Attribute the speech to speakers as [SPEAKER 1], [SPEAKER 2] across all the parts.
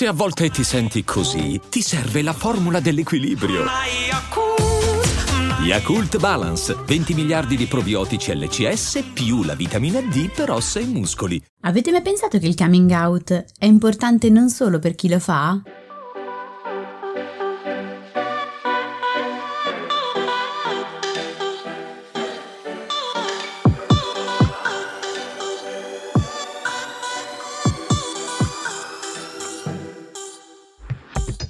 [SPEAKER 1] Se a volte ti senti così, ti serve la formula dell'equilibrio. Yakult Balance, 20 miliardi di probiotici LCS più la vitamina D per ossa e muscoli.
[SPEAKER 2] Avete mai pensato che il coming out è importante non solo per chi lo fa?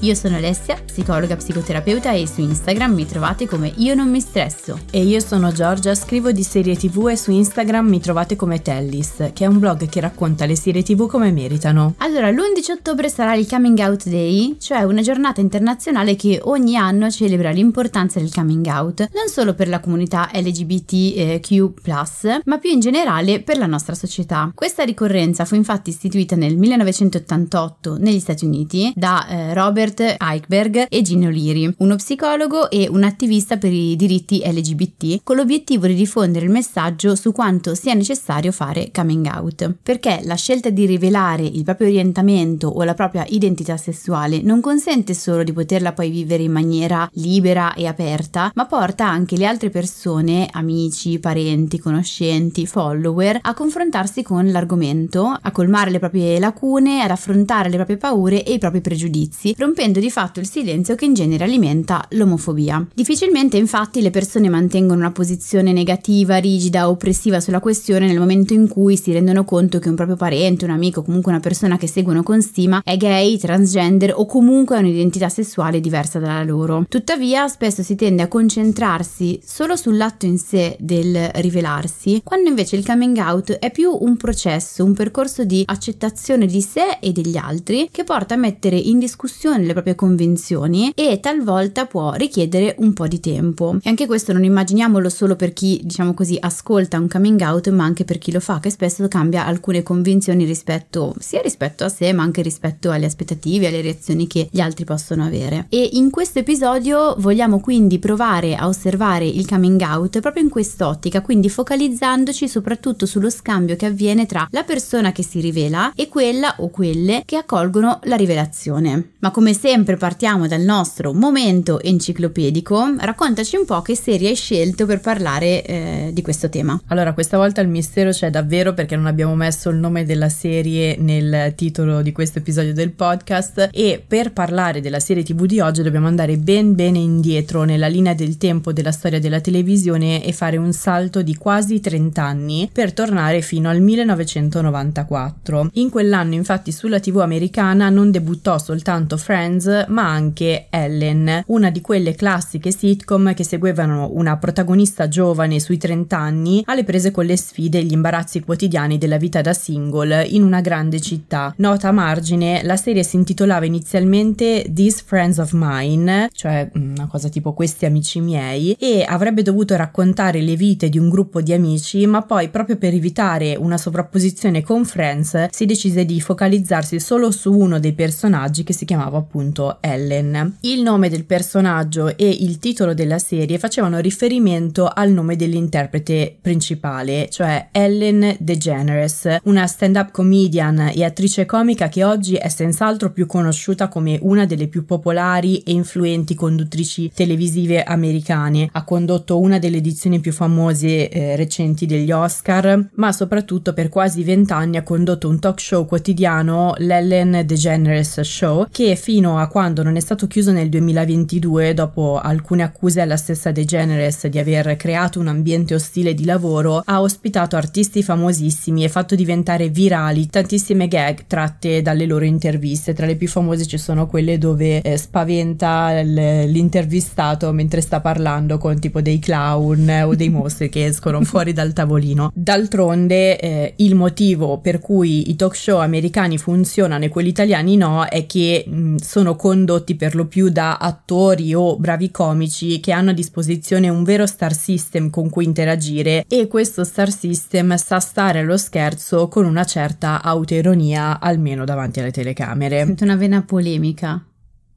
[SPEAKER 2] io sono Alessia, psicologa psicoterapeuta e su Instagram mi trovate come Io non mi stresso.
[SPEAKER 3] E io sono Giorgia, scrivo di serie tv e su Instagram mi trovate come Tellis, che è un blog che racconta le serie tv come meritano.
[SPEAKER 2] Allora, l'11 ottobre sarà il Coming Out Day, cioè una giornata internazionale che ogni anno celebra l'importanza del coming out, non solo per la comunità LGBTQ+, ma più in generale per la nostra società. Questa ricorrenza fu infatti istituita nel 1988 negli Stati Uniti da eh, Robert Robert Eichberg e Gino Liri, uno psicologo e un attivista per i diritti LGBT, con l'obiettivo di diffondere il messaggio su quanto sia necessario fare coming out. Perché la scelta di rivelare il proprio orientamento o la propria identità sessuale non consente solo di poterla poi vivere in maniera libera e aperta, ma porta anche le altre persone, amici, parenti, conoscenti, follower, a confrontarsi con l'argomento, a colmare le proprie lacune, ad affrontare le proprie paure e i propri pregiudizi, rompendo rompendo di fatto il silenzio che in genere alimenta l'omofobia. Difficilmente infatti le persone mantengono una posizione negativa, rigida, oppressiva sulla questione nel momento in cui si rendono conto che un proprio parente, un amico, comunque una persona che seguono con stima è gay, transgender o comunque ha un'identità sessuale diversa dalla loro. Tuttavia spesso si tende a concentrarsi solo sull'atto in sé del rivelarsi, quando invece il coming out è più un processo, un percorso di accettazione di sé e degli altri che porta a mettere in discussione le proprie convinzioni e talvolta può richiedere un po' di tempo. E anche questo non immaginiamolo solo per chi, diciamo così, ascolta un coming out, ma anche per chi lo fa, che spesso cambia alcune convinzioni rispetto sia rispetto a sé, ma anche rispetto alle aspettative, alle reazioni che gli altri possono avere. E in questo episodio vogliamo quindi provare a osservare il coming out proprio in quest'ottica, quindi focalizzandoci soprattutto sullo scambio che avviene tra la persona che si rivela e quella o quelle che accolgono la rivelazione. Ma come sempre partiamo dal nostro momento enciclopedico, raccontaci un po' che serie hai scelto per parlare eh, di questo tema.
[SPEAKER 3] Allora, questa volta il mistero c'è davvero perché non abbiamo messo il nome della serie nel titolo di questo episodio del podcast e per parlare della serie TV di oggi dobbiamo andare ben bene indietro nella linea del tempo della storia della televisione e fare un salto di quasi 30 anni per tornare fino al 1994. In quell'anno infatti sulla TV americana non debuttò soltanto Friends Friends, ma anche Ellen, una di quelle classiche sitcom che seguivano una protagonista giovane sui 30 anni alle prese con le sfide e gli imbarazzi quotidiani della vita da single in una grande città. Nota a margine, la serie si intitolava inizialmente These Friends of Mine, cioè mm, una cosa tipo questi amici miei, e avrebbe dovuto raccontare le vite di un gruppo di amici, ma poi proprio per evitare una sovrapposizione con Friends si decise di focalizzarsi solo su uno dei personaggi che si chiamava appunto appunto Ellen. Il nome del personaggio e il titolo della serie facevano riferimento al nome dell'interprete principale, cioè Ellen DeGeneres, una stand-up comedian e attrice comica che oggi è senz'altro più conosciuta come una delle più popolari e influenti conduttrici televisive americane. Ha condotto una delle edizioni più famose eh, recenti degli Oscar, ma soprattutto per quasi vent'anni ha condotto un talk show quotidiano, l'Ellen DeGeneres Show, che fino fino a quando non è stato chiuso nel 2022 dopo alcune accuse alla stessa De Generes di aver creato un ambiente ostile di lavoro, ha ospitato artisti famosissimi e fatto diventare virali tantissime gag tratte dalle loro interviste. Tra le più famose ci sono quelle dove eh, spaventa l'intervistato mentre sta parlando con tipo dei clown o dei mostri che escono fuori dal tavolino. D'altronde eh, il motivo per cui i talk show americani funzionano e quelli italiani no è che mh, sono condotti per lo più da attori o bravi comici che hanno a disposizione un vero star system con cui interagire e questo star system sa stare allo scherzo con una certa autoironia almeno davanti alle telecamere.
[SPEAKER 2] Sento una vena polemica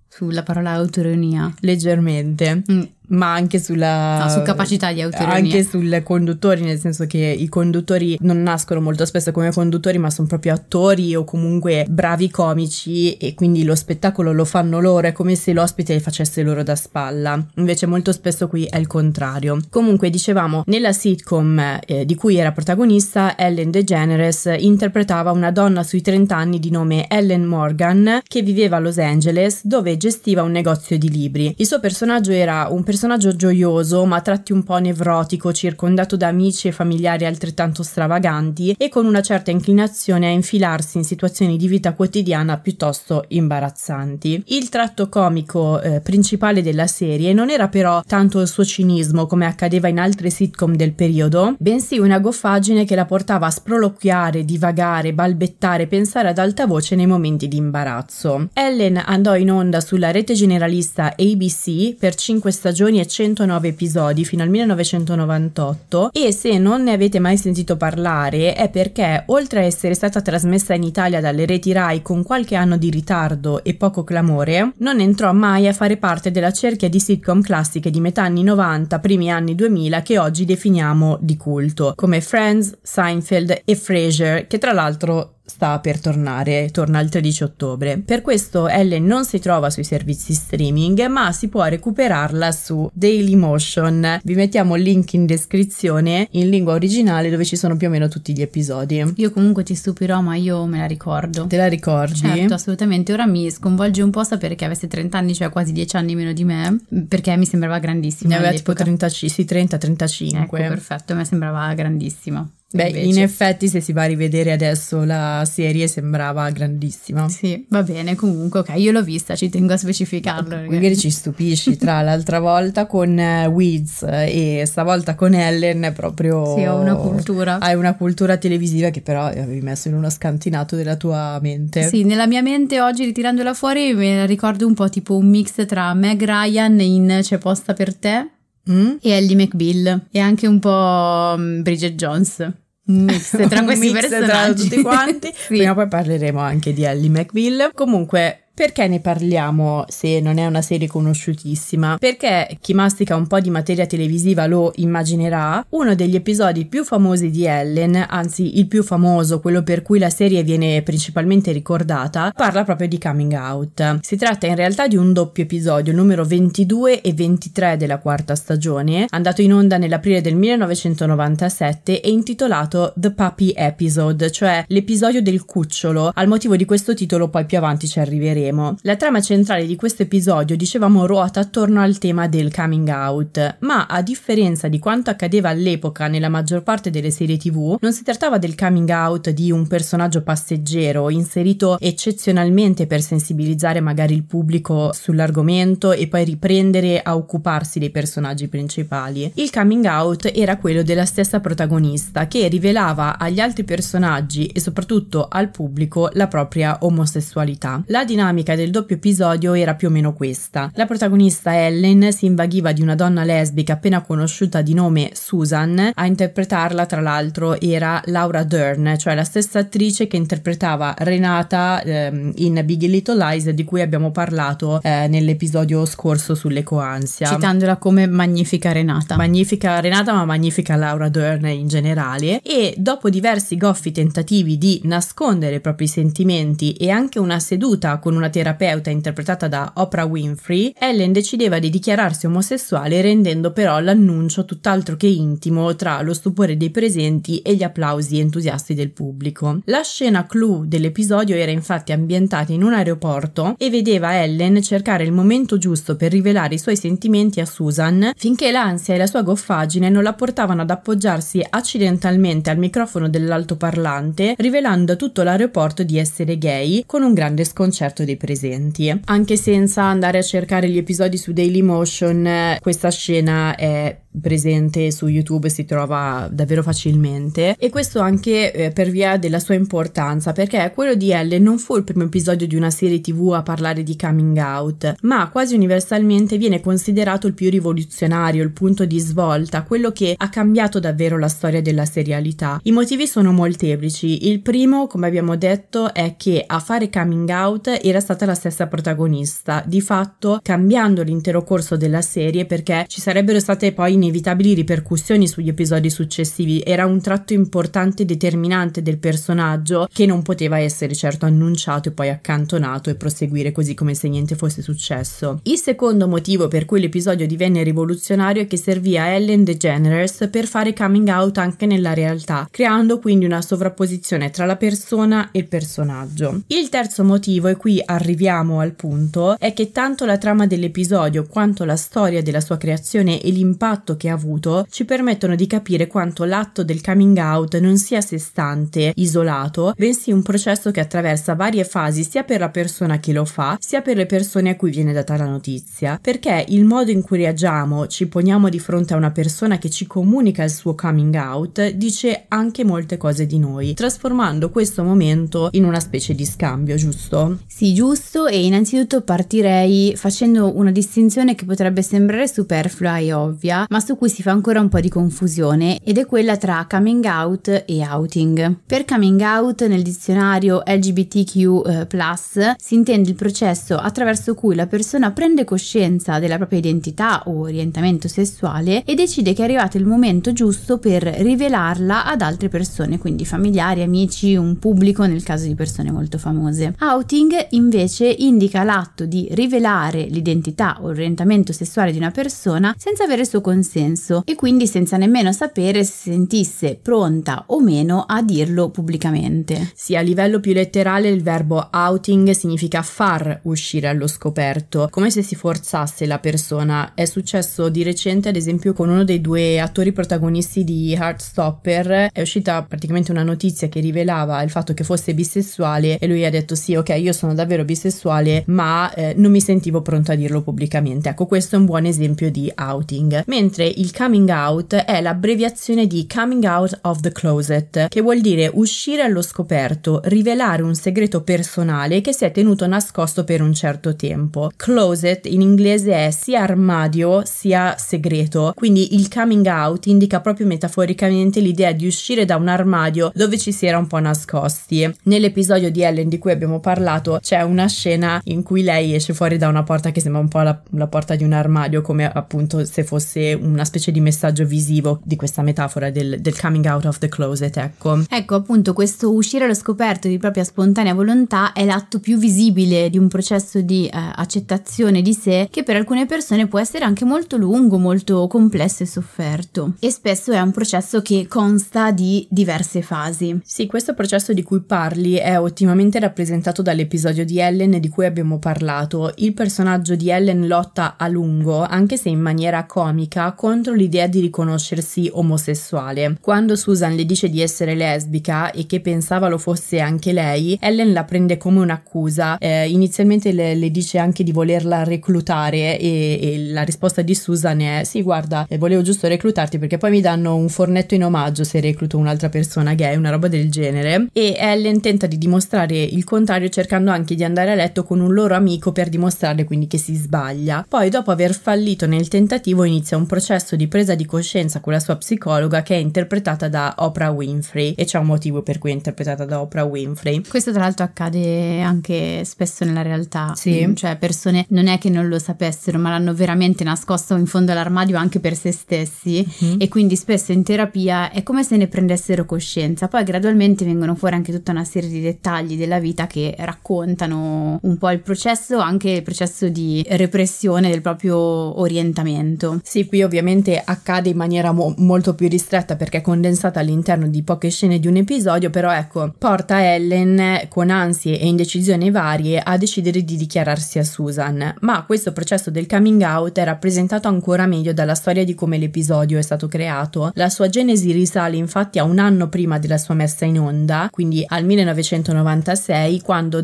[SPEAKER 2] sulla parola autoironia.
[SPEAKER 3] Leggermente.
[SPEAKER 2] Mm
[SPEAKER 3] ma anche sulla...
[SPEAKER 2] No, su capacità di autoironia.
[SPEAKER 3] Anche sui conduttori, nel senso che i conduttori non nascono molto spesso come conduttori, ma sono proprio attori o comunque bravi comici e quindi lo spettacolo lo fanno loro, è come se l'ospite facesse loro da spalla. Invece molto spesso qui è il contrario. Comunque dicevamo, nella sitcom eh, di cui era protagonista, Ellen DeGeneres interpretava una donna sui 30 anni di nome Ellen Morgan che viveva a Los Angeles dove gestiva un negozio di libri. Il suo personaggio era un personaggio gioioso ma a tratti un po' nevrotico, circondato da amici e familiari altrettanto stravaganti e con una certa inclinazione a infilarsi in situazioni di vita quotidiana piuttosto imbarazzanti. Il tratto comico eh, principale della serie non era però tanto il suo cinismo come accadeva in altre sitcom del periodo, bensì una goffaggine che la portava a sproloquiare, divagare, balbettare, pensare ad alta voce nei momenti di imbarazzo. Ellen andò in onda sulla rete generalista ABC per 5 stagioni e 109 episodi fino al 1998 e se non ne avete mai sentito parlare è perché oltre a essere stata trasmessa in Italia dalle reti RAI con qualche anno di ritardo e poco clamore, non entrò mai a fare parte della cerchia di sitcom classiche di metà anni 90, primi anni 2000 che oggi definiamo di culto, come Friends, Seinfeld e Frasier, che tra l'altro sta per tornare, torna il 13 ottobre. Per questo Ellen non si trova sui servizi streaming, ma si può recuperarla su Dailymotion. Vi mettiamo il link in descrizione in lingua originale dove ci sono più o meno tutti gli episodi.
[SPEAKER 2] Io comunque ti stupirò, ma io me la ricordo.
[SPEAKER 3] Te la ricordi?
[SPEAKER 2] Certo, assolutamente. Ora mi sconvolge un po' sapere che avesse 30 anni, cioè quasi 10 anni meno di me, perché mi sembrava grandissima.
[SPEAKER 3] Ne aveva tipo 30, sì, 30-35.
[SPEAKER 2] Ecco, perfetto, mi sembrava grandissima.
[SPEAKER 3] Beh, invece... in effetti se si va a rivedere adesso la serie sembrava grandissima.
[SPEAKER 2] Sì, va bene, comunque ok, io l'ho vista, ci tengo a specificarlo.
[SPEAKER 3] Magari ci stupisci tra l'altra volta con uh, Weeds e stavolta con Ellen proprio...
[SPEAKER 2] Sì, ho una cultura.
[SPEAKER 3] Hai una cultura televisiva che però avevi messo in uno scantinato della tua mente.
[SPEAKER 2] Sì, nella mia mente oggi ritirandola fuori me la ricordo un po' tipo un mix tra Meg Ryan in C'è posta per te mm? e Ellie McBeal e anche un po' mm, Bridget Jones. Un mix tra questi mix personaggi.
[SPEAKER 3] Tra tutti quanti. sì. Prima poi parleremo anche di Ellie McBeal. Comunque, perché ne parliamo se non è una serie conosciutissima? Perché chi mastica un po' di materia televisiva lo immaginerà, uno degli episodi più famosi di Ellen, anzi il più famoso, quello per cui la serie viene principalmente ricordata, parla proprio di coming out. Si tratta in realtà di un doppio episodio, numero 22 e 23 della quarta stagione, andato in onda nell'aprile del 1997 e intitolato The Puppy Episode, cioè l'episodio del cucciolo. Al motivo di questo titolo poi più avanti ci arriveremo vedremo. La trama centrale di questo episodio, dicevamo, ruota attorno al tema del coming out, ma a differenza di quanto accadeva all'epoca nella maggior parte delle serie tv, non si trattava del coming out di un personaggio passeggero inserito eccezionalmente per sensibilizzare magari il pubblico sull'argomento e poi riprendere a occuparsi dei personaggi principali. Il coming out era quello della stessa protagonista che rivelava agli altri personaggi e soprattutto al pubblico la propria omosessualità. La dinamica dinamica del doppio episodio era più o meno questa. La protagonista Ellen si invaghiva di una donna lesbica appena conosciuta di nome Susan, a interpretarla tra l'altro era Laura Dern, cioè la stessa attrice che interpretava Renata ehm, in Big Little Lies di cui abbiamo parlato eh, nell'episodio scorso sull'ecoansia.
[SPEAKER 2] Citandola come magnifica Renata.
[SPEAKER 3] Magnifica Renata ma magnifica Laura Dern in generale e dopo diversi goffi tentativi di nascondere i propri sentimenti e anche una seduta con una terapeuta interpretata da Oprah Winfrey, Ellen decideva di dichiararsi omosessuale rendendo però l'annuncio tutt'altro che intimo tra lo stupore dei presenti e gli applausi entusiasti del pubblico. La scena clou dell'episodio era infatti ambientata in un aeroporto e vedeva Ellen cercare il momento giusto per rivelare i suoi sentimenti a Susan finché l'ansia e la sua goffaggine non la portavano ad appoggiarsi accidentalmente al microfono dell'altoparlante rivelando a tutto l'aeroporto di essere gay con un grande sconcerto dei presenti. Anche senza andare a cercare gli episodi su Dailymotion, questa scena è presente su YouTube, si trova davvero facilmente e questo anche eh, per via della sua importanza perché quello di Ellen non fu il primo episodio di una serie tv a parlare di coming out, ma quasi universalmente viene considerato il più rivoluzionario, il punto di svolta, quello che ha cambiato davvero la storia della serialità. I motivi sono molteplici. Il primo, come abbiamo detto, è che a fare coming out era stata la stessa protagonista, di fatto cambiando l'intero corso della serie perché ci sarebbero state poi inevitabili ripercussioni sugli episodi successivi. Era un tratto importante e determinante del personaggio che non poteva essere certo annunciato e poi accantonato e proseguire così come se niente fosse successo. Il secondo motivo per cui l'episodio divenne rivoluzionario è che servì a Ellen DeGeneres per fare coming out anche nella realtà, creando quindi una sovrapposizione tra la persona e il personaggio. Il terzo motivo, e qui arriviamo al punto, è che tanto la trama dell'episodio quanto la storia della sua creazione e l'impatto che ha avuto ci permettono di capire quanto l'atto del coming out non sia a sé stante, isolato, bensì un processo che attraversa varie fasi sia per la persona che lo fa, sia per le persone a cui viene data la notizia, perché il modo in cui reagiamo, ci poniamo di fronte a una persona che ci comunica il suo coming out, dice anche molte cose di noi, trasformando questo momento in una specie di scambio, giusto?
[SPEAKER 2] Sì, giusto, e innanzitutto partirei facendo una distinzione che potrebbe sembrare superflua e ovvia, ma su cui si fa ancora un po' di confusione, ed è quella tra coming out e outing. Per coming out nel dizionario LGBTQ eh, si intende il processo attraverso cui la persona prende coscienza della propria identità o orientamento sessuale e decide che è arrivato il momento giusto per rivelarla ad altre persone, quindi familiari, amici, un pubblico nel caso di persone molto famose. Outing invece indica l'atto di rivelare l'identità o l'orientamento sessuale di una persona senza avere il suo consenso e quindi senza nemmeno sapere se sentisse pronta o meno a dirlo pubblicamente.
[SPEAKER 3] Sì, a livello più letterale il verbo outing significa far uscire allo scoperto, come se si forzasse la persona. È successo di recente, ad esempio, con uno dei due attori protagonisti di Heartstopper. È uscita praticamente una notizia che rivelava il fatto che fosse bisessuale e lui ha detto sì, ok, io sono davvero bisessuale, ma eh, non mi sentivo pronto a dirlo pubblicamente. Ecco, questo è un buon esempio di outing. Mentre il coming out è l'abbreviazione di coming out of the closet, che vuol dire uscire allo scoperto, rivelare un segreto personale che si è tenuto nascosto per un certo tempo. Closet in inglese è sia armadio sia segreto, quindi il coming out indica proprio metaforicamente l'idea di uscire da un armadio dove ci si era un po' nascosti. Nell'episodio di Ellen di cui abbiamo parlato c'è una scena in cui lei esce fuori da una porta che sembra un po' la, la porta di un armadio, come appunto se fosse una specie di messaggio visivo di questa metafora del, del coming out of the closet, ecco.
[SPEAKER 2] Ecco, appunto, questo uscire allo scoperto di propria spontanea volontà è l'atto più visibile di un processo di eh, accettazione di sé che per alcune persone può essere anche molto lungo, molto complesso e sofferto. E spesso è un processo che consta di diverse fasi.
[SPEAKER 3] Sì, questo processo di cui parli è ottimamente rappresentato dall'episodio di Ellen di cui abbiamo parlato. Il personaggio di Ellen lotta a lungo, anche se in maniera comica, contro l'idea di riconoscersi omosessuale. Quando Susan le dice di essere lesbica e che pensava lo fosse anche lei, Ellen la prende come un'accusa. Eh, inizialmente le, le, dice anche di volerla reclutare e, e, la risposta di Susan è sì guarda eh, volevo giusto reclutarti perché poi mi danno un fornetto in omaggio se recluto un'altra persona gay, una roba del genere e Ellen tenta di dimostrare il contrario cercando anche di andare a letto con un loro amico per dimostrarle quindi che si sbaglia. Poi dopo aver fallito nel tentativo inizia un processo di presa di coscienza con la sua psicologa che è interpretata da Oprah Winfrey e c'è un motivo per cui è interpretata da Oprah Winfrey.
[SPEAKER 2] Questo tra l'altro accade anche spesso nella realtà, sì. Mm, cioè persone non è che non lo sapessero ma l'hanno veramente nascosto in fondo all'armadio anche per se stessi mm-hmm. e quindi spesso in terapia è come se ne prendessero coscienza, poi gradualmente vengono fuori anche tutta una serie di dettagli della vita che raccontano un po' il processo, anche il processo di repressione del proprio orientamento.
[SPEAKER 3] Sì, qui ovviamente accade in maniera mo- molto più ristretta perché è condensata all'interno di poche scene di un episodio, però ecco, porta Ellen con ansie e indecisioni varie a decidere di dichiararsi a Susan, ma questo processo del coming out è rappresentato ancora meglio dalla storia di come l'episodio è stato creato. La sua genesi risale infatti a un anno prima della sua messa in onda, quindi al 1996, quando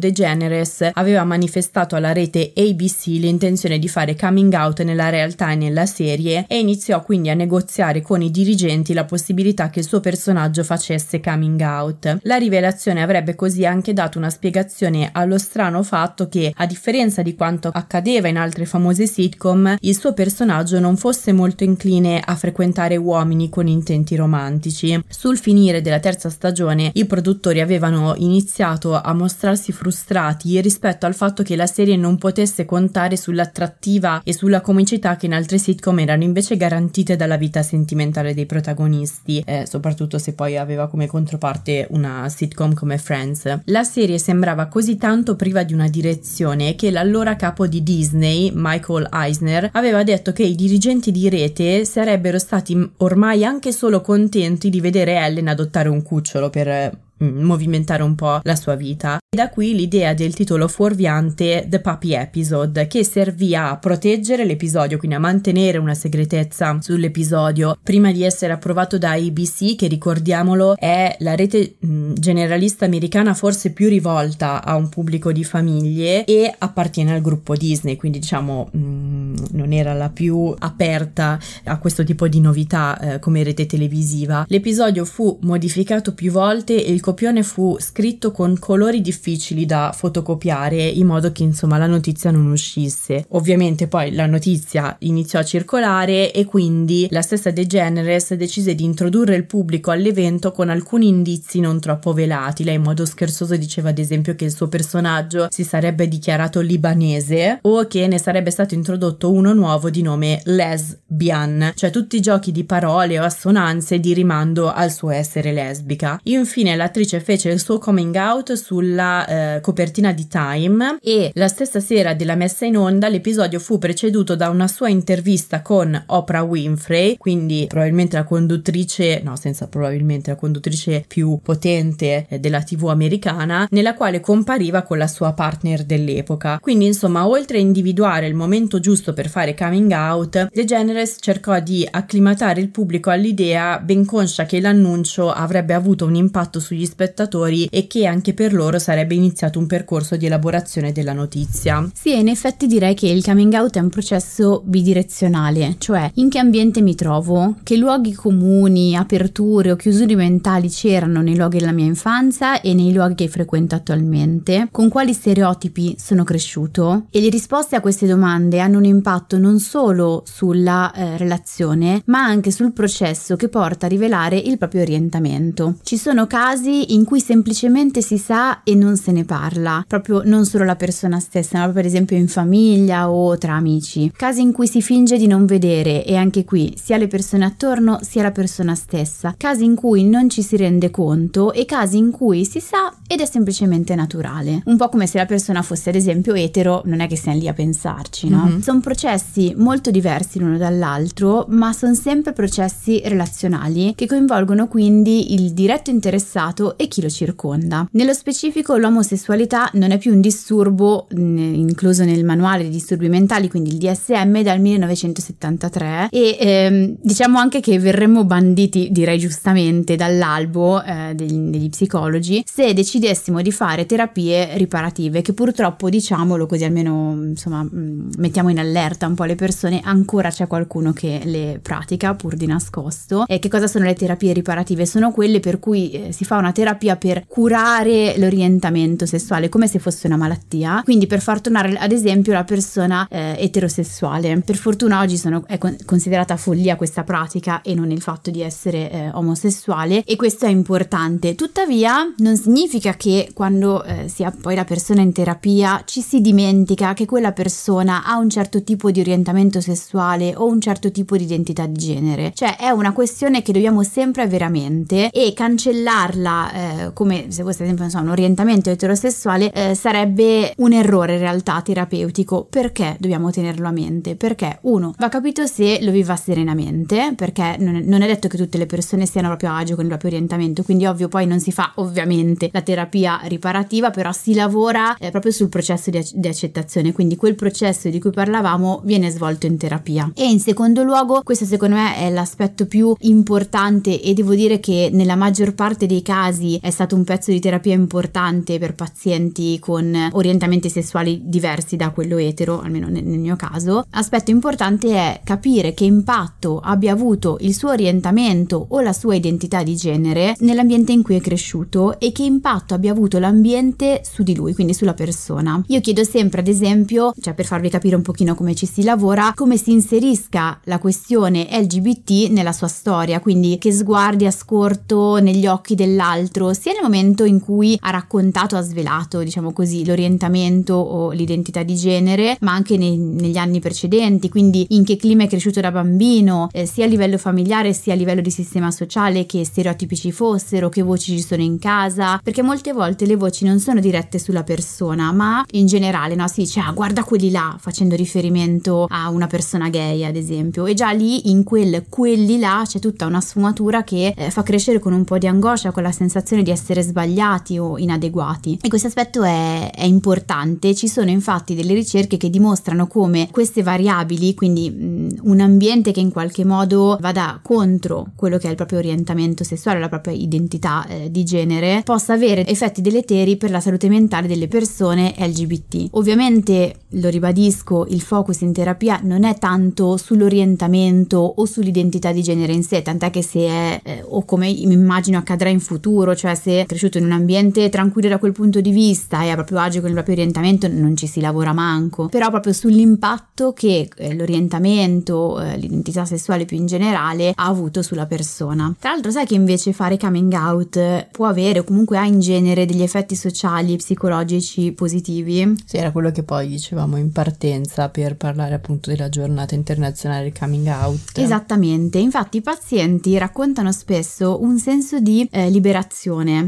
[SPEAKER 3] DeGeneres aveva manifestato alla rete ABC l'intenzione di fare coming out nella realtà e nella serie e iniziò quindi a negoziare con i dirigenti la possibilità che il suo personaggio facesse coming out. La rivelazione avrebbe così anche dato una spiegazione allo strano fatto che, a differenza di quanto accadeva in altre famose sitcom, il suo personaggio non fosse molto incline a frequentare uomini con intenti romantici. Sul finire della terza stagione, i produttori avevano iniziato a mostrarsi frustrati rispetto al fatto che la serie non potesse contare sull'attrattiva e sulla comicità che in altre sitcom erano invece garantite dalla vita sentimentale dei protagonisti, eh, soprattutto se poi aveva come controparte una sitcom come Friends. La serie sembrava così tanto priva di una direzione che l'allora capo di Disney, Michael Eisner, aveva detto che i dirigenti di rete sarebbero stati ormai anche solo contenti di vedere Ellen adottare un cucciolo per movimentare un po' la sua vita. E da qui l'idea del titolo fuorviante The Puppy Episode, che servì a proteggere l'episodio, quindi a mantenere una segretezza sull'episodio prima di essere approvato da ABC, che ricordiamolo è la rete mh, mm, generalista americana forse più rivolta a un pubblico di famiglie e appartiene al gruppo Disney, quindi diciamo mh, mm, non era la più aperta a questo tipo di novità eh, come rete televisiva. L'episodio fu modificato più volte e il copione fu scritto con colori difficili da fotocopiare in modo che insomma la notizia non uscisse. Ovviamente poi la notizia iniziò a circolare e quindi la stessa DeGeneres decise di introdurre il pubblico all'evento con alcuni indizi non troppo velati. Lei in modo scherzoso diceva ad esempio che il suo personaggio si sarebbe dichiarato libanese o che ne sarebbe stato introdotto uno nuovo di nome lesbian, cioè tutti i giochi di parole o assonanze di rimando al suo essere lesbica. Infine la l'attrice fece il suo coming out sulla eh, copertina di Time e la stessa sera della messa in onda l'episodio fu preceduto da una sua intervista con Oprah Winfrey, quindi probabilmente la conduttrice, no senza probabilmente la conduttrice più potente eh, della tv americana, nella quale compariva con la sua partner dell'epoca. Quindi insomma oltre a individuare il momento giusto per fare coming out, DeGeneres cercò di acclimatare il pubblico all'idea ben conscia che l'annuncio avrebbe avuto un impatto sugli sugli spettatori e che anche per loro sarebbe iniziato un percorso di elaborazione della notizia.
[SPEAKER 2] Sì, in effetti direi che il coming out è un processo bidirezionale, cioè in che ambiente mi trovo, che luoghi comuni, aperture o chiusure mentali c'erano nei luoghi della mia infanzia e nei luoghi che frequento attualmente, con quali stereotipi sono cresciuto e le risposte a queste domande hanno un impatto non solo sulla eh, relazione, ma anche sul processo che porta a rivelare il proprio orientamento. Ci sono casi in cui semplicemente si sa e non se ne parla, proprio non solo la persona stessa, ma per esempio in famiglia o tra amici. Casi in cui si finge di non vedere e anche qui sia le persone attorno sia la persona stessa. Casi in cui non ci si rende conto e casi in cui si sa ed è semplicemente naturale. Un po' come se la persona fosse ad esempio etero, non è che stiamo lì a pensarci, no? Mm-hmm. Sono processi molto diversi l'uno dall'altro, ma sono sempre processi relazionali che coinvolgono quindi il diretto interessato malato e chi lo circonda. Nello specifico l'omosessualità non è più un disturbo incluso nel manuale di disturbi mentali, quindi il DSM dal 1973 e ehm, diciamo anche che verremmo banditi, direi giustamente, dall'albo eh, degli, degli psicologi se decidessimo di fare terapie riparative che purtroppo diciamolo così almeno insomma mettiamo in allerta un po' le persone ancora c'è qualcuno che le pratica pur di nascosto. E che cosa sono le terapie riparative? Sono quelle per cui eh, si fa una terapia per curare l'orientamento sessuale come se fosse una malattia, quindi per far tornare ad esempio la persona eh, eterosessuale. Per fortuna oggi sono, è con, considerata follia questa pratica e non il fatto di essere eh, omosessuale e questo è importante. Tuttavia non significa che quando eh, si ha poi la persona in terapia ci si dimentica che quella persona ha un certo tipo di orientamento sessuale o un certo tipo di identità di genere. Cioè è una questione che dobbiamo sempre avere a mente e cancellarla eh, come se fosse ad esempio so, un orientamento eterosessuale eh, sarebbe un errore in realtà terapeutico. Perché dobbiamo tenerlo a mente? Perché uno va capito se lo viva serenamente perché non è, non è detto che tutte le persone siano proprio a agio con il proprio orientamento quindi ovvio poi non si fa ovviamente la terapia riparativa però si lavora eh, proprio sul processo di, di accettazione. Quindi quel processo di cui parlavamo viene svolto in terapia. E in secondo luogo, questo secondo me è l'aspetto più importante e devo dire che nella maggior parte dei casi è stato un pezzo di terapia importante per pazienti con orientamenti sessuali diversi da quello etero, almeno nel, nel mio caso. Aspetto importante è capire che impatto abbia avuto il suo orientamento o la sua identità di genere nell'ambiente in cui è cresciuto e che impatto abbia avuto l'ambiente su di lui, quindi sulla persona. Io chiedo sempre, ad esempio, cioè per farvi capire un pochino come ci si lavora, come si inserisca la questione LGBT nella sua storia, quindi che sguardi ha scorto negli occhi dell'altro, sia nel momento in cui ha raccontato, ha svelato, diciamo così, l'orientamento o l'identità di genere, ma anche nei, negli anni precedenti, quindi in che clima è cresciuto da bambino, eh, sia a livello familiare sia a livello di sistema sociale, che stereotipici fossero, che voci ci sono in casa, perché molte volte le voci non sono dirette sulla persona, ma in generale, no? Si dice, ah, guarda quelli là, facendo riferimento a una persona gay, ad esempio, e già lì in quel quelli là c'è tutta una sfumatura che eh, fa crescere con un po' di angoscia, con la sensazione di essere sbagliati o inadeguati. E questo aspetto è, è importante. Ci sono infatti delle ricerche che dimostrano come queste variabili, quindi mh, un ambiente che in qualche modo vada contro quello che è il proprio orientamento sessuale, la propria identità eh, di genere, possa avere effetti deleteri per la salute mentale delle persone LGBT. Ovviamente, lo ribadisco, il focus in terapia non è tanto sull'orientamento o sull'identità di genere in sé, tant'è che se è, eh, o come immagino accadrà in futuro, cioè se è cresciuto in un ambiente tranquillo da quel punto di vista e a proprio agio con il proprio orientamento, non ci si lavora manco, però proprio sull'impatto che eh, l'orientamento, eh, l'identità sessuale più in generale ha avuto sulla persona. Tra l'altro sai che invece fare coming out può avere o comunque ha in genere degli effetti sociali e psicologici positivi?
[SPEAKER 3] Sì, era quello che poi dicevamo in partenza per parlare appunto della giornata internazionale del coming out.
[SPEAKER 2] Esattamente, infatti i pazienti raccontano spesso un senso di eh, liberazione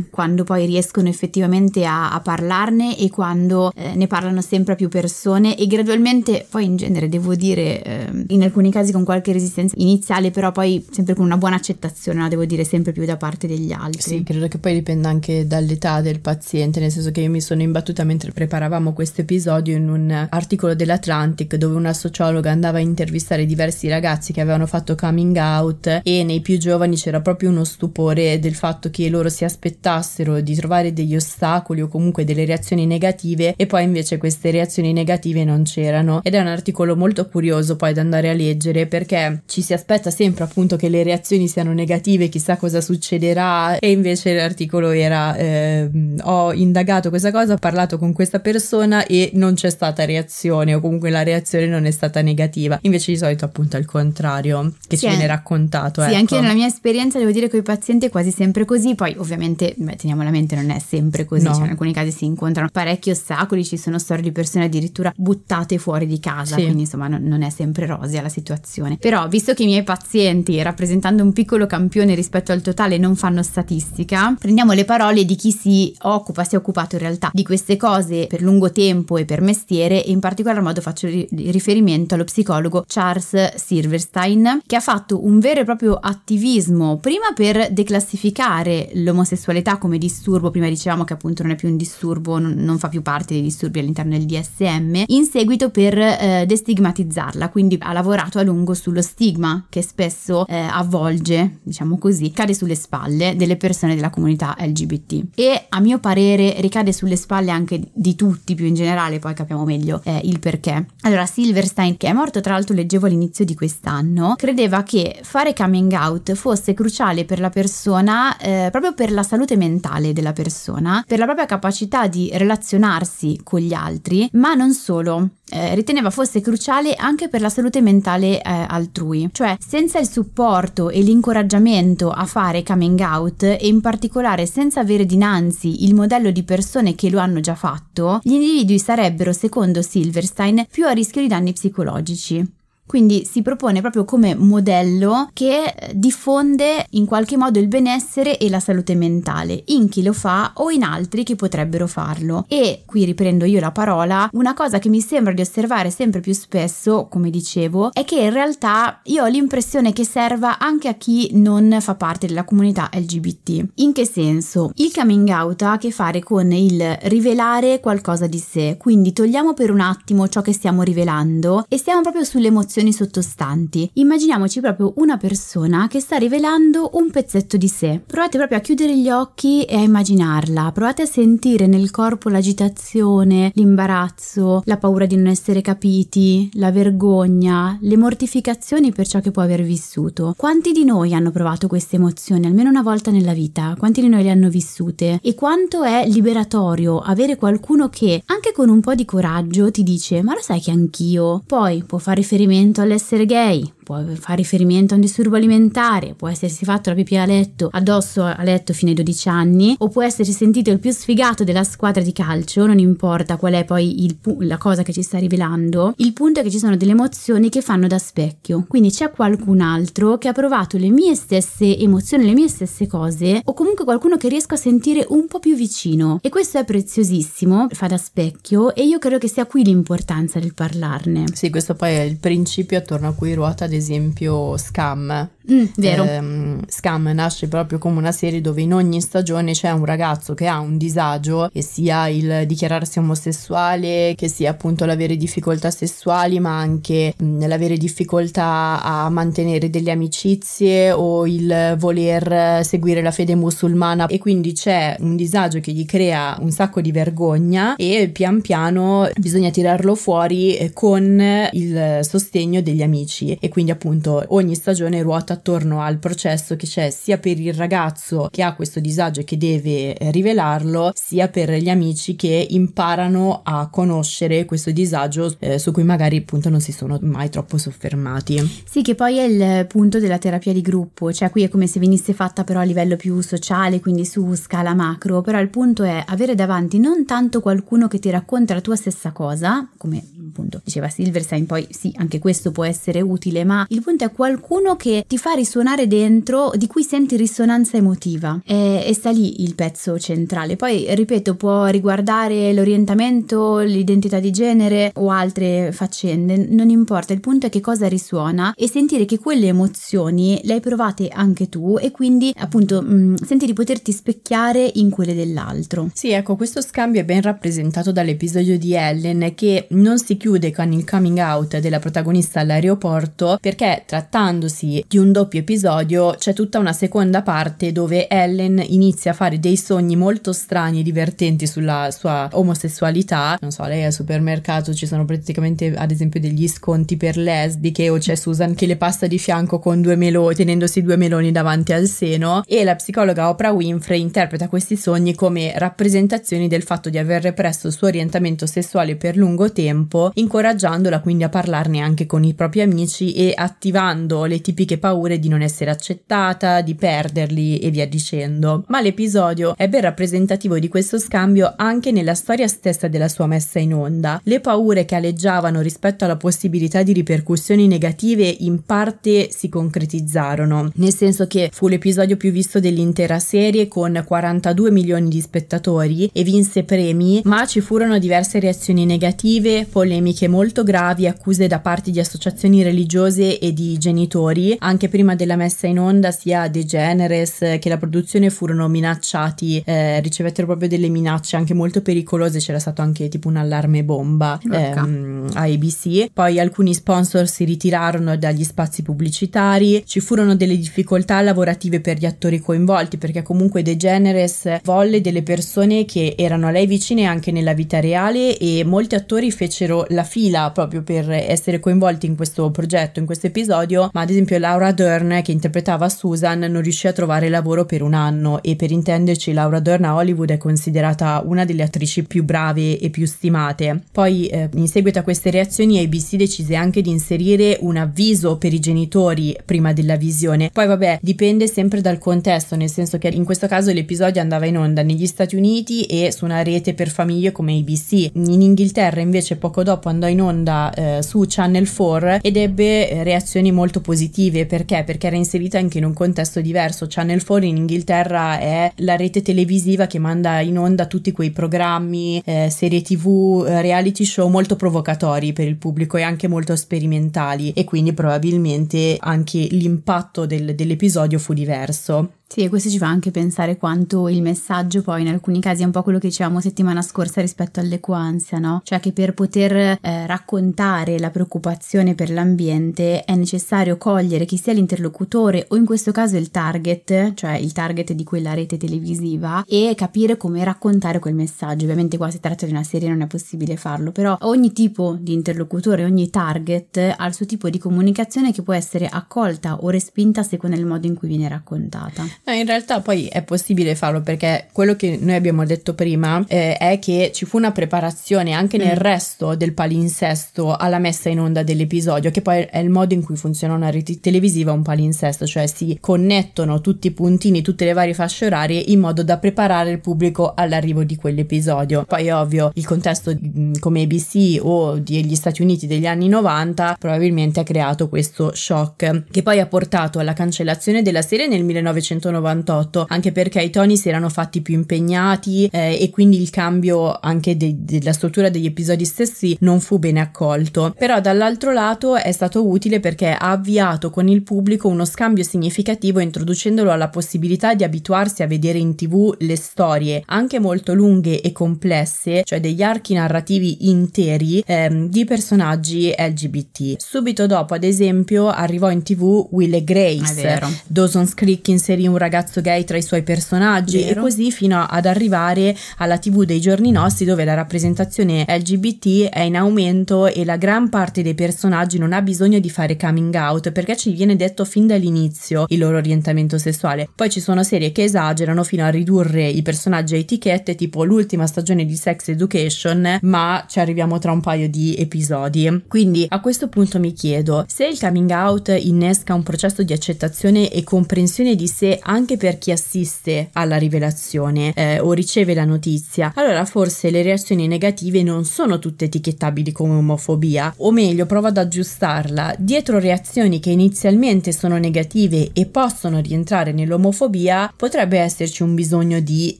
[SPEAKER 2] quando poi riescono effettivamente a, a parlarne e quando eh, ne parlano sempre più persone e gradualmente poi in genere devo dire eh, in alcuni casi con qualche resistenza iniziale però poi sempre con una buona accettazione no? devo dire sempre più da parte degli altri.
[SPEAKER 3] Sì, credo che poi dipenda anche dall'età del paziente, nel senso che io mi sono imbattuta mentre preparavamo questo episodio in un articolo dell'Atlantic dove una sociologa andava a intervistare diversi ragazzi che avevano fatto coming out e nei più giovani c'era proprio uno stupore del fatto che loro si aspettassero di trovare degli ostacoli o comunque delle reazioni negative e poi invece queste reazioni negative non c'erano ed è un articolo molto curioso poi da andare a leggere perché ci si aspetta sempre appunto che le reazioni siano negative, chissà cosa succederà e invece l'articolo era eh, ho indagato questa cosa, ho parlato con questa persona e non c'è stata reazione o comunque la reazione non è stata negativa, invece di solito appunto al contrario che
[SPEAKER 2] Sì,
[SPEAKER 3] ci viene raccontato.
[SPEAKER 2] Sì,
[SPEAKER 3] ecco.
[SPEAKER 2] anche nella mia esperienza devo dire che i pazienti è quasi sempre così, poi ovviamente beh, teniamo a mente non è sempre così,
[SPEAKER 3] No.
[SPEAKER 2] cioè, in alcuni casi si incontrano parecchi ostacoli, ci sono storie di persone addirittura buttate fuori di casa,
[SPEAKER 3] Sì.
[SPEAKER 2] quindi insomma non, non è sempre rosea la situazione. Però visto che i miei pazienti, rappresentando un piccolo campione rispetto al totale, non fanno statistica, prendiamo le parole di chi si occupa, si è occupato in realtà di queste cose per lungo tempo e per mestiere e in particolar modo faccio ri- riferimento allo psicologo Charles Silverstein che ha fatto un vero e proprio attivismo prima per declassificare l'omosessualità come disturbo, prima dicevamo che appunto non è più un disturbo, non, non fa più parte dei disturbi all'interno del DSM, in seguito per eh, destigmatizzarla, quindi ha lavorato a lungo sullo stigma che spesso eh, avvolge, diciamo così, cade sulle spalle delle persone della comunità LGBT e a mio parere ricade sulle spalle anche di tutti più in generale, poi capiamo meglio eh, il perché. Allora Silverstein, che è morto tra l'altro leggevo all'inizio di quest'anno, credeva che fare coming out fosse cruciale per la persona eh, proprio per la salute mentale della persona, per la propria capacità di relazionarsi con gli altri, ma non solo. Eh, riteneva fosse cruciale anche per la salute mentale eh, altrui, cioè senza il supporto e l'incoraggiamento a fare coming out e in particolare senza avere dinanzi il modello di persone che lo hanno già fatto, gli individui sarebbero, secondo Silverstein, più a rischio di danni psicologici. Quindi si propone proprio come modello che eh, diffonde in qualche modo il benessere e la salute mentale in chi lo fa o in altri che potrebbero farlo. E qui riprendo io la parola, una cosa che mi sembra di osservare sempre più spesso, come dicevo, è che in realtà io ho l'impressione che serva anche a chi non fa parte della comunità LGBT. In che senso? Il coming out ha a che fare con il rivelare qualcosa di sé, quindi togliamo per un attimo ciò che stiamo rivelando e stiamo proprio sulle emozioni sottostanti. Immaginiamoci proprio una persona che sta rivelando un pezzetto di sé. Provate proprio a chiudere gli occhi e a immaginarla, provate a sentire nel corpo l'agitazione, l'imbarazzo, la paura di non essere capiti, la vergogna, le mortificazioni per ciò che può aver vissuto. Quanti di noi hanno provato queste emozioni almeno una volta nella vita? Quanti di noi le hanno vissute? E quanto è liberatorio avere qualcuno che anche con un po' di coraggio ti dice ma lo sai che anch'io? Poi può fare riferimento all'essere gay, può fare riferimento a un disturbo alimentare, può essersi fatto la pipì a letto addosso a letto fino ai 12 anni, o può essersi sentito il più sfigato della squadra di calcio, non importa qual è poi il, la cosa che ci sta rivelando, il punto è che ci sono delle emozioni che fanno da specchio, quindi c'è qualcun altro che ha provato le mie stesse emozioni, le mie stesse cose, o comunque qualcuno che riesco a sentire un po' più vicino, e questo è preziosissimo, fa da specchio, e io credo che sia qui l'importanza del parlarne.
[SPEAKER 3] Sì, questo poi è il principio attorno a cui ruota esempio Scam.
[SPEAKER 2] Mm, vero.
[SPEAKER 3] Eh, Scam nasce proprio come una serie dove in ogni stagione c'è un ragazzo che ha un disagio, che sia il dichiararsi omosessuale, che sia appunto l'avere difficoltà sessuali, ma anche mh, mm, l'avere difficoltà a mantenere delle amicizie o il voler seguire la fede musulmana e quindi c'è un disagio che gli crea un sacco di vergogna e pian piano bisogna tirarlo fuori eh, con il sostegno degli amici e quindi appunto ogni stagione ruota attorno al processo che c'è sia per il ragazzo che ha questo disagio e che deve eh, rivelarlo, sia per gli amici che imparano a conoscere questo disagio eh, su cui magari appunto non si sono mai troppo soffermati.
[SPEAKER 2] Sì, che poi è il punto della terapia di gruppo, cioè qui è come se venisse fatta però a livello più sociale, quindi su scala macro, però il punto è avere davanti non tanto qualcuno che ti racconta la tua stessa cosa, come appunto diceva Silverstein, poi sì, anche questo può essere utile, ma il punto è qualcuno che ti fa risuonare dentro, di cui senti risonanza emotiva. E, e sta lì il pezzo centrale. Poi, ripeto, può riguardare l'orientamento, l'identità di genere o altre faccende, non importa, il punto è che cosa risuona e sentire che quelle emozioni le hai provate anche tu e quindi appunto mh, mm, senti di poterti specchiare in quelle dell'altro.
[SPEAKER 3] Sì, ecco, questo scambio è ben rappresentato dall'episodio di Ellen che non si chiude con il coming out della protagonista all'aeroporto perché trattandosi di un doppio episodio c'è tutta una seconda parte dove Ellen inizia a fare dei sogni molto strani e divertenti sulla sua omosessualità. Non so, lei al supermercato ci sono praticamente ad esempio degli sconti per lesbiche o c'è Susan che le passa di fianco con due meloni, tenendosi due meloni davanti al seno e la psicologa Oprah Winfrey interpreta questi sogni come rappresentazioni del fatto di aver represso il suo orientamento sessuale per lungo tempo, incoraggiandola quindi a parlarne anche con i propri amici e attivando le tipiche paure di non essere accettata, di perderli e via dicendo. Ma l'episodio è ben rappresentativo di questo scambio anche nella storia stessa della sua messa in onda. Le paure che aleggiavano rispetto alla possibilità di ripercussioni negative in parte si concretizzarono, nel senso che fu l'episodio più visto dell'intera serie con 42 milioni di spettatori e vinse premi, ma ci furono diverse reazioni negative, polemiche molto gravi, accuse da parte di associazioni religiose e di genitori, anche prima della messa in onda sia De Generes che la produzione furono minacciati, eh, ricevettero proprio delle minacce anche molto pericolose, c'era stato anche tipo un allarme bomba ehm, a ABC, poi alcuni sponsor si ritirarono dagli spazi pubblicitari, ci furono delle difficoltà lavorative per gli attori coinvolti perché comunque De Generes volle delle persone che erano a lei vicine anche nella vita reale e molti attori fecero la fila proprio per essere coinvolti in questo progetto, in questo episodio, ma ad esempio Laura Dern, che interpretava Susan, non riuscì a trovare lavoro per un anno e per intenderci Laura Dern a Hollywood è considerata una delle attrici più brave e più stimate. Poi eh, in seguito a queste reazioni ABC decise anche di inserire un avviso per i genitori prima della visione. Poi vabbè, dipende sempre dal contesto, nel senso che in questo caso l'episodio andava in onda negli Stati Uniti e su una rete per famiglie come ABC. In Inghilterra invece poco dopo andò in onda eh, su Channel 4 ed ebbe eh, reazioni molto positive perché? Perché era inserita anche in un contesto diverso. Channel 4 in Inghilterra è la rete televisiva che manda in onda tutti quei programmi, eh, serie tv, eh, reality show molto provocatori per il pubblico e anche molto sperimentali e quindi probabilmente anche l'impatto del, dell'episodio fu diverso.
[SPEAKER 2] Sì, e questo ci fa anche pensare quanto il messaggio poi in alcuni casi è un po' quello che dicevamo settimana scorsa rispetto all'equansia, no? Cioè che per poter eh, raccontare la preoccupazione per l'ambiente è necessario cogliere chi sia l'interlocutore o in questo caso il target, cioè il target di quella rete televisiva e capire come raccontare quel messaggio. Ovviamente qua si tratta di una serie, non è possibile farlo, però ogni tipo di interlocutore, ogni target ha il suo tipo di comunicazione che può essere accolta o respinta a seconda del modo in cui viene raccontata.
[SPEAKER 3] No, in realtà poi è possibile farlo perché quello che noi abbiamo detto prima eh, è che ci fu una preparazione anche nel mm. resto del palinsesto alla messa in onda dell'episodio, che poi è il modo in cui funziona una rete televisiva un palinsesto, cioè si connettono tutti i puntini, tutte le varie fasce orarie in modo da preparare il pubblico all'arrivo di quell'episodio. Poi ovvio il contesto mm, come ABC o degli Stati Uniti degli anni 90 probabilmente ha creato questo shock che poi ha portato alla cancellazione della serie nel 1990 1998, anche perché i toni si erano fatti più impegnati eh, e quindi il cambio anche de- della struttura degli episodi stessi non fu bene accolto. Però dall'altro lato è stato utile perché ha avviato con il pubblico uno scambio significativo introducendolo alla possibilità di abituarsi a vedere in tv le storie anche molto lunghe e complesse, cioè degli archi narrativi interi ehm, di personaggi LGBT. Subito dopo, ad esempio, arrivò in tv Will e Grace, Dawson's Creek inserì un un ragazzo gay tra i suoi personaggi Vero. e così fino ad arrivare alla TV dei giorni nostri dove la rappresentazione LGBT è in aumento e la gran parte dei personaggi non ha bisogno di fare coming out perché ci viene detto fin dall'inizio il loro orientamento sessuale. Poi ci sono serie che esagerano fino a ridurre i personaggi a etichette tipo l'ultima stagione di Sex Education, ma ci arriviamo tra un paio di episodi. Quindi a questo punto mi chiedo se il coming out innesca un processo di accettazione e comprensione di sé anche per chi assiste alla rivelazione eh, o riceve la notizia, allora forse le reazioni negative non sono tutte etichettabili come omofobia, o meglio, provo ad aggiustarla. Dietro reazioni che inizialmente sono negative e possono rientrare nell'omofobia, potrebbe esserci un bisogno di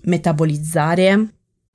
[SPEAKER 3] metabolizzare,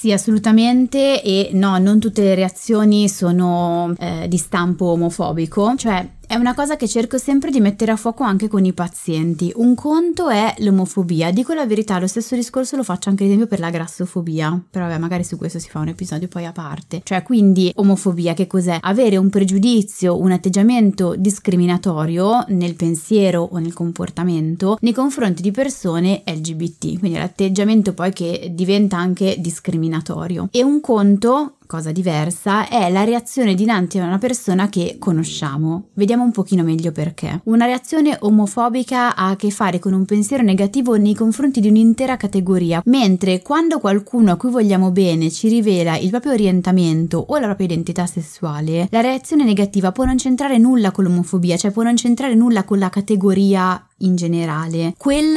[SPEAKER 2] Sì, assolutamente. E no, non tutte le reazioni sono eh, di stampo omofobico, cioè è una cosa che cerco sempre di mettere a fuoco anche con i pazienti. Un conto è l'omofobia, dico la verità, lo stesso discorso lo faccio anche ad esempio per la grassofobia, però vabbè magari su questo si fa un episodio poi a parte. Cioè quindi omofobia che cos'è? Avere un pregiudizio, un atteggiamento discriminatorio nel pensiero o nel comportamento nei confronti di persone LGBT, quindi l'atteggiamento poi che diventa anche discriminatorio. E un conto cosa diversa, è la reazione dinanzi a una persona che conosciamo. Vediamo un pochino meglio perché. Una reazione omofobica ha a che fare con un pensiero negativo nei confronti di un'intera categoria, mentre quando qualcuno a cui vogliamo bene ci rivela il proprio orientamento o la propria identità sessuale, la reazione negativa può non c'entrare nulla con l'omofobia, cioè può non c'entrare nulla con la categoria in generale. Quel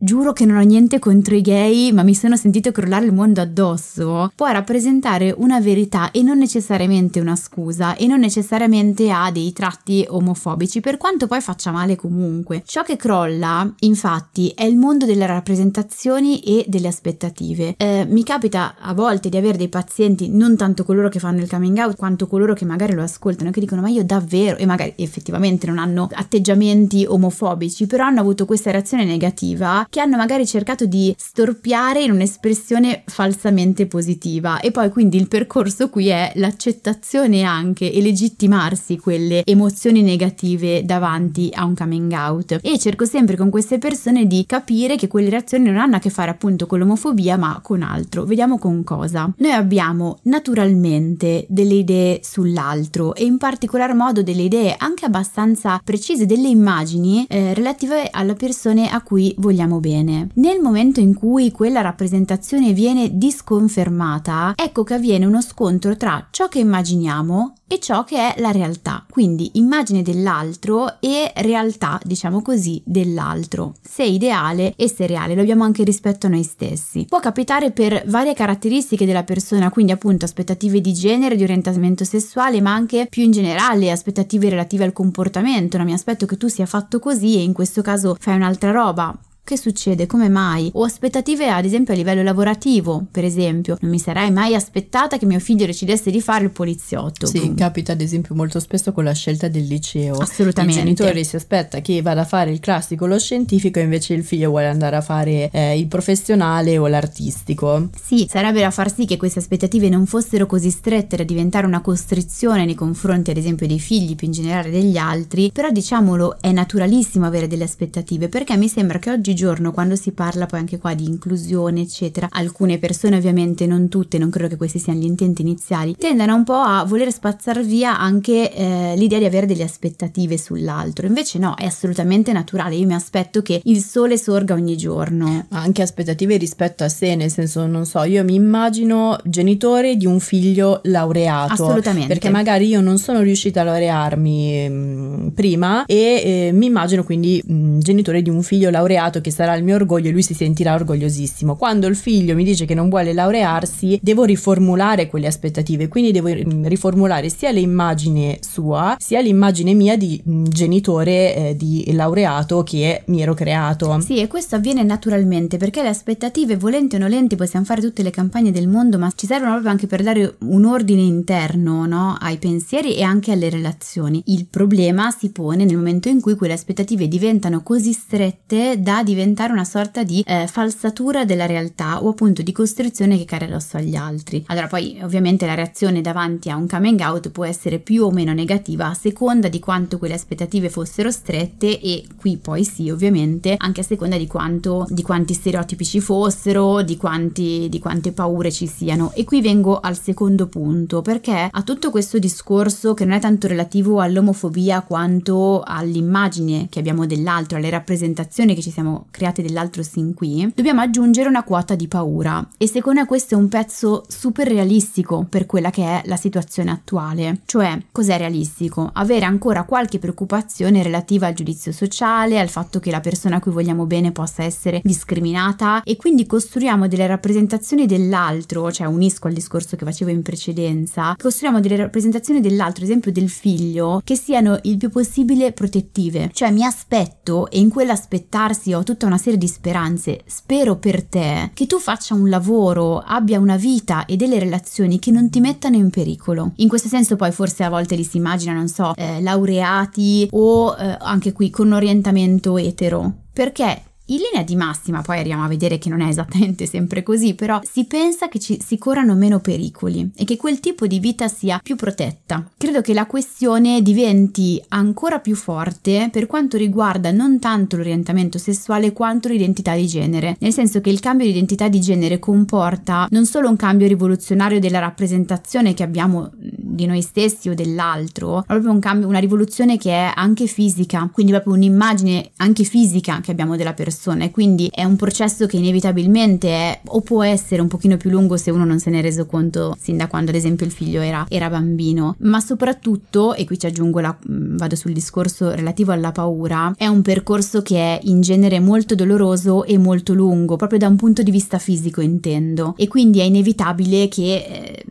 [SPEAKER 2] giuro che non ho niente contro i gay, ma mi sono sentito crollare il mondo addosso, può rappresentare una verità e non necessariamente una scusa e non necessariamente ha dei tratti omofobici, per quanto poi faccia male comunque. Ciò che crolla, infatti, è il mondo delle rappresentazioni e delle aspettative. Eh, mi capita a volte di avere dei pazienti, non tanto coloro che fanno il coming out, quanto coloro che magari lo ascoltano, che dicono ma io davvero, e magari effettivamente non hanno atteggiamenti omofobici, però hanno avuto questa reazione negativa che hanno magari cercato di storpiare in un'espressione falsamente positiva e poi quindi il percorso qui è l'accettazione anche e legittimarsi quelle emozioni negative davanti a un coming out e cerco sempre con queste persone di capire che quelle reazioni non hanno a che fare appunto con l'omofobia ma con altro. Vediamo con cosa. Noi abbiamo naturalmente delle idee sull'altro e in particolar modo delle idee anche abbastanza precise, delle immagini eh, relative alle persone a cui vogliamo bene. Nel momento in cui quella rappresentazione viene disconfermata, ecco che avviene uno scontro tra ciò che immaginiamo e ciò che è la realtà, quindi immagine dell'altro e realtà, diciamo così, dell'altro, se ideale e se reale, lo abbiamo anche rispetto a noi stessi. Può capitare per varie caratteristiche della persona, quindi appunto aspettative di genere, di orientamento sessuale, ma anche più in generale aspettative relative al comportamento, non mi aspetto che tu sia fatto così e in questo caso fai un'altra roba, che succede? Come mai? O aspettative ad esempio a livello lavorativo, per esempio. Non mi sarei mai aspettata che mio figlio decidesse di fare il poliziotto.
[SPEAKER 3] Sì,
[SPEAKER 2] Boom.
[SPEAKER 3] capita ad esempio molto spesso con la scelta del liceo.
[SPEAKER 2] Assolutamente.
[SPEAKER 3] Il genitore si aspetta che vada a fare il classico lo scientifico, invece il figlio vuole andare a fare eh, il professionale o l'artistico.
[SPEAKER 2] Sì, sarebbe da far sì che queste aspettative non fossero così strette da diventare una costrizione nei confronti ad esempio dei figli, più in generale degli altri, però diciamolo è naturalissimo avere delle aspettative perché mi sembra che oggi giorno quando si parla poi anche qua di inclusione eccetera alcune persone ovviamente non tutte non credo che questi siano gli intenti iniziali tendono un po' a voler spazzare via anche eh, l'idea di avere delle aspettative sull'altro invece no è assolutamente naturale io mi aspetto che il sole sorga ogni giorno
[SPEAKER 3] Ma anche aspettative rispetto a sé, nel senso, non so, io mi immagino genitore di un figlio laureato.
[SPEAKER 2] Assolutamente.
[SPEAKER 3] Perché magari io non sono riuscita a laurearmi mh, prima e eh, mi immagino quindi mh, genitore di un figlio laureato che sarà il mio orgoglio e lui si sentirà orgogliosissimo. Quando il figlio mi dice che non vuole laurearsi, devo riformulare quelle aspettative, quindi devo mh, riformulare sia l'immagine sua, sia l'immagine mia di mh, genitore eh, di laureato che mi ero creato.
[SPEAKER 2] Sì, e questo avviene naturalmente perché le aspettative, volenti o nolenti, possiamo fare tutte le campagne del mondo, ma ci servono proprio anche per dare un ordine interno no? ai pensieri e anche alle relazioni. Il problema si pone nel momento in cui quelle aspettative diventano così strette da diventare una sorta di eh, falsatura della realtà o appunto di costrizione che cade addosso agli altri. Allora, poi ovviamente la reazione davanti a un coming out può essere più o meno negativa a seconda di quanto quelle aspettative fossero strette e qui poi sì, ovviamente, anche a seconda di quanto di quanti stereotipi ci fossero, di, quanti, di quante paure ci siano. E qui vengo al secondo punto, perché a tutto questo discorso che non è tanto relativo all'omofobia quanto all'immagine che abbiamo dell'altro, alle rappresentazioni che ci siamo create dell'altro sin qui, dobbiamo aggiungere una quota di paura. E secondo me questo è un pezzo super realistico per quella che è la situazione attuale. Cioè, cos'è realistico? Avere ancora qualche preoccupazione relativa al giudizio sociale, al fatto che la persona a cui vogliamo bene possa essere discriminata e quindi costruiamo delle rappresentazioni dell'altro, cioè unisco al discorso che facevo in precedenza, costruiamo delle rappresentazioni dell'altro, ad esempio del figlio, che siano il più possibile protettive. Cioè mi aspetto e in quell'aspettarsi ho tutta una serie di speranze, spero per te che tu faccia un lavoro, abbia una vita e delle relazioni che non ti mettano in pericolo. In questo senso poi forse a volte li si immagina, non so, eh, laureati o eh, anche qui con orientamento etero. Perché in linea di massima, poi arriviamo a vedere che non è esattamente sempre così, però si pensa che ci, si corrano meno pericoli e che quel tipo di vita sia più protetta. Credo che la questione diventi ancora più forte per quanto riguarda non tanto l'orientamento sessuale quanto l'identità di genere, nel senso che il cambio di identità di genere comporta non solo un cambio rivoluzionario della rappresentazione che abbiamo di noi stessi o dell'altro, ma proprio un cambio, una rivoluzione che è anche fisica, quindi proprio un'immagine anche fisica che abbiamo della persona persona e quindi è un processo che inevitabilmente è o può essere un pochino più lungo se uno non se ne è reso conto sin da quando ad esempio il figlio era, era bambino, ma soprattutto, e qui ci aggiungo la, mm, vado sul discorso relativo alla paura, è un percorso che è in genere molto doloroso e molto lungo, proprio da un punto di vista fisico intendo, e quindi è inevitabile che eh,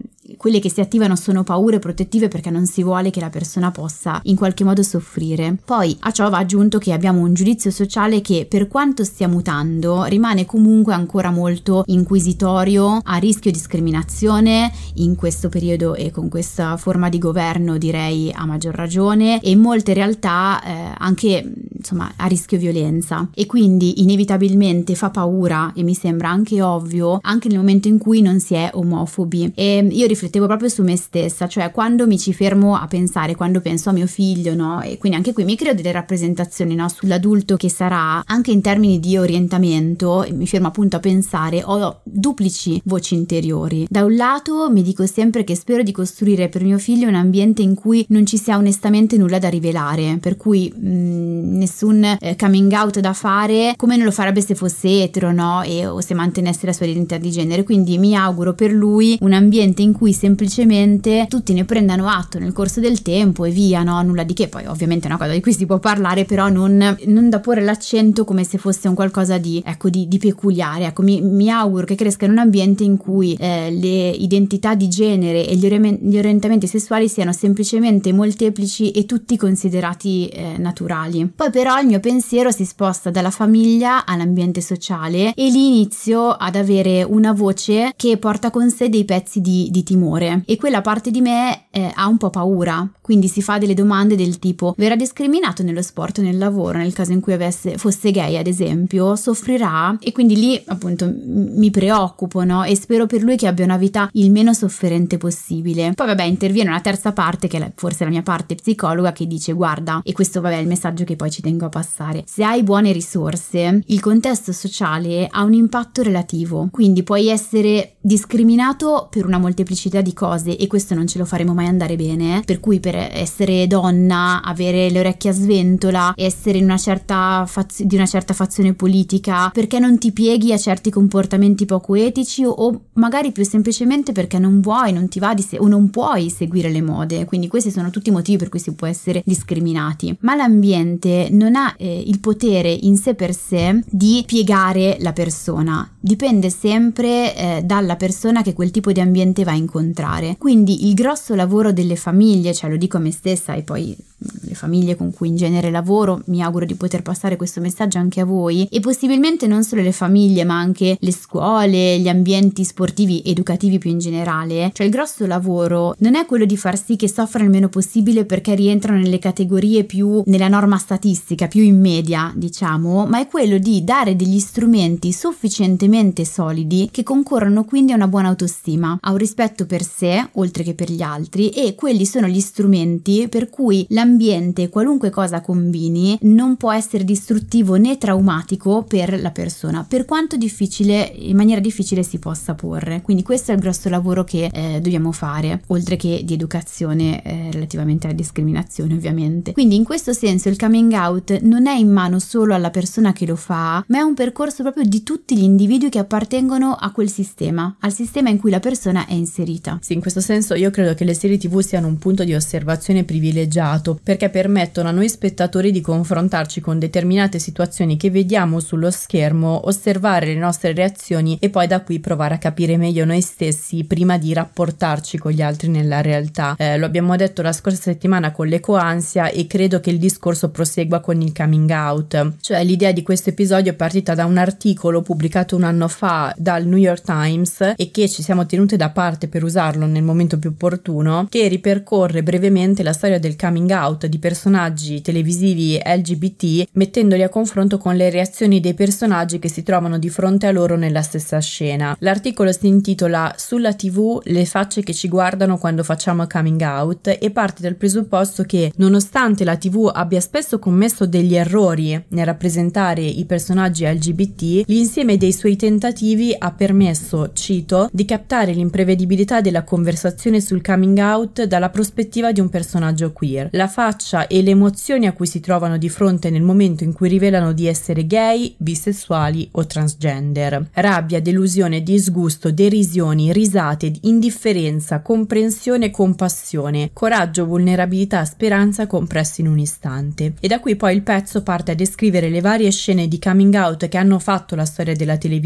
[SPEAKER 2] quelle che si attivano sono paure protettive perché non si vuole che la persona possa in qualche modo soffrire. Poi a ciò va aggiunto che abbiamo un giudizio sociale che per quanto stia mutando rimane comunque ancora molto inquisitorio, a rischio discriminazione in questo periodo e con questa forma di governo direi a maggior ragione e in molte realtà eh, anche insomma a rischio violenza e quindi inevitabilmente fa paura e mi sembra anche ovvio anche nel momento in cui non si è omofobi e io rifletto riflettevo proprio su me stessa, cioè quando mi ci fermo a pensare, quando penso a mio figlio, no? E quindi anche qui mi creo delle rappresentazioni, no? Sull'adulto che sarà, anche in termini di orientamento, mi fermo appunto a pensare, ho duplici voci interiori. Da un lato mi dico sempre che spero di costruire per mio figlio un ambiente in cui non ci sia onestamente nulla da rivelare, per cui mh, mm, nessun eh, coming out da fare, come non lo farebbe se fosse etero, no? E, o se mantenesse la sua identità di genere. Quindi mi auguro per lui un ambiente in cui semplicemente tutti ne prendano atto nel corso del tempo e via, no? Nulla di che, poi ovviamente è una cosa di cui si può parlare, però non, non da porre l'accento come se fosse un qualcosa di, ecco, di, di peculiare. Ecco, mi, mi, auguro che cresca in un ambiente in cui eh, le identità di genere e gli, ori- gli, orientamenti sessuali siano semplicemente molteplici e tutti considerati eh, naturali. Poi però il mio pensiero si sposta dalla famiglia all'ambiente sociale e lì inizio ad avere una voce che porta con sé dei pezzi di, di timore amore e quella parte di me eh, ha un po' paura, quindi si fa delle domande del tipo verrà discriminato nello sport o nel lavoro nel caso in cui avesse, fosse gay ad esempio, soffrirà? E quindi lì appunto mi preoccupo no? e spero per lui che abbia una vita il meno sofferente possibile. Poi vabbè interviene una terza parte che è forse la mia parte psicologa che dice guarda e questo vabbè è il messaggio che poi ci tengo a passare, se hai buone risorse il contesto sociale ha un impatto relativo, quindi puoi essere discriminato per una molteplicità quantità di cose e questo non ce lo faremo mai andare bene, per cui per essere donna, avere le orecchie a sventola, essere una faz- di una certa fazione politica, perché non ti pieghi a certi comportamenti poco etici o, o magari più semplicemente perché non vuoi, non ti va di se- o non puoi seguire le mode. Quindi questi sono tutti i motivi per cui si può essere discriminati. Ma l'ambiente non ha eh, il potere in sé per sé di piegare la persona, dipende sempre eh, dalla persona che quel tipo di ambiente va a incontrare. Quindi il grosso lavoro delle famiglie, cioè lo dico a me stessa e poi le famiglie con cui in genere lavoro, mi auguro di poter passare questo messaggio anche a voi e possibilmente non solo le famiglie ma anche le scuole, gli ambienti sportivi, educativi più in generale. Cioè il grosso lavoro non è quello di far sì che soffrano il meno possibile perché rientrano nelle categorie più nella norma statistica, più in media, diciamo, ma è quello di dare degli strumenti sufficientemente solidi che concorrono quindi a una buona autostima, a un rispetto per sé oltre che per gli altri e quelli sono gli strumenti per cui la l'ambiente, qualunque cosa combini, non può essere distruttivo né traumatico per la persona, per quanto difficile, in maniera difficile si possa porre. Quindi questo è il grosso lavoro che eh, dobbiamo fare, oltre che di educazione eh, relativamente alla discriminazione, ovviamente. Quindi in questo senso il coming out non è in mano solo alla persona che lo fa, ma è un percorso proprio di tutti gli individui che appartengono a quel sistema, al sistema in cui la persona è inserita.
[SPEAKER 3] Sì, in questo senso io credo che le serie TV siano un punto di osservazione privilegiato perché permettono a noi spettatori di confrontarci con determinate situazioni che vediamo sullo schermo, osservare le nostre reazioni e poi da qui provare a capire meglio noi stessi prima di rapportarci con gli altri nella realtà. Eh, lo abbiamo detto la scorsa settimana con l'ecoansia e credo che il discorso prosegua con il coming out, cioè l'idea di questo episodio è partita da un articolo pubblicato un anno fa dal New York Times e che ci siamo tenute da parte per usarlo nel momento più opportuno, che ripercorre brevemente la storia del coming out di personaggi televisivi LGBT mettendoli a confronto con le reazioni dei personaggi che si trovano di fronte a loro nella stessa scena. L'articolo si intitola Sulla TV le facce che ci guardano quando facciamo coming out e parte dal presupposto che nonostante la TV abbia spesso commesso degli errori nel rappresentare i personaggi LGBT, l'insieme dei suoi tentativi ha permesso, cito, di captare l'imprevedibilità della conversazione sul coming out dalla prospettiva di un personaggio queer. La faccia e le emozioni a cui si trovano di fronte nel momento in cui rivelano di essere gay, bisessuali o transgender. Rabbia, delusione, disgusto, derisioni, risate, indifferenza, comprensione compassione, coraggio, vulnerabilità, speranza compressi in un istante. E da qui poi il pezzo parte a descrivere le varie scene di coming out che hanno fatto la storia della televisione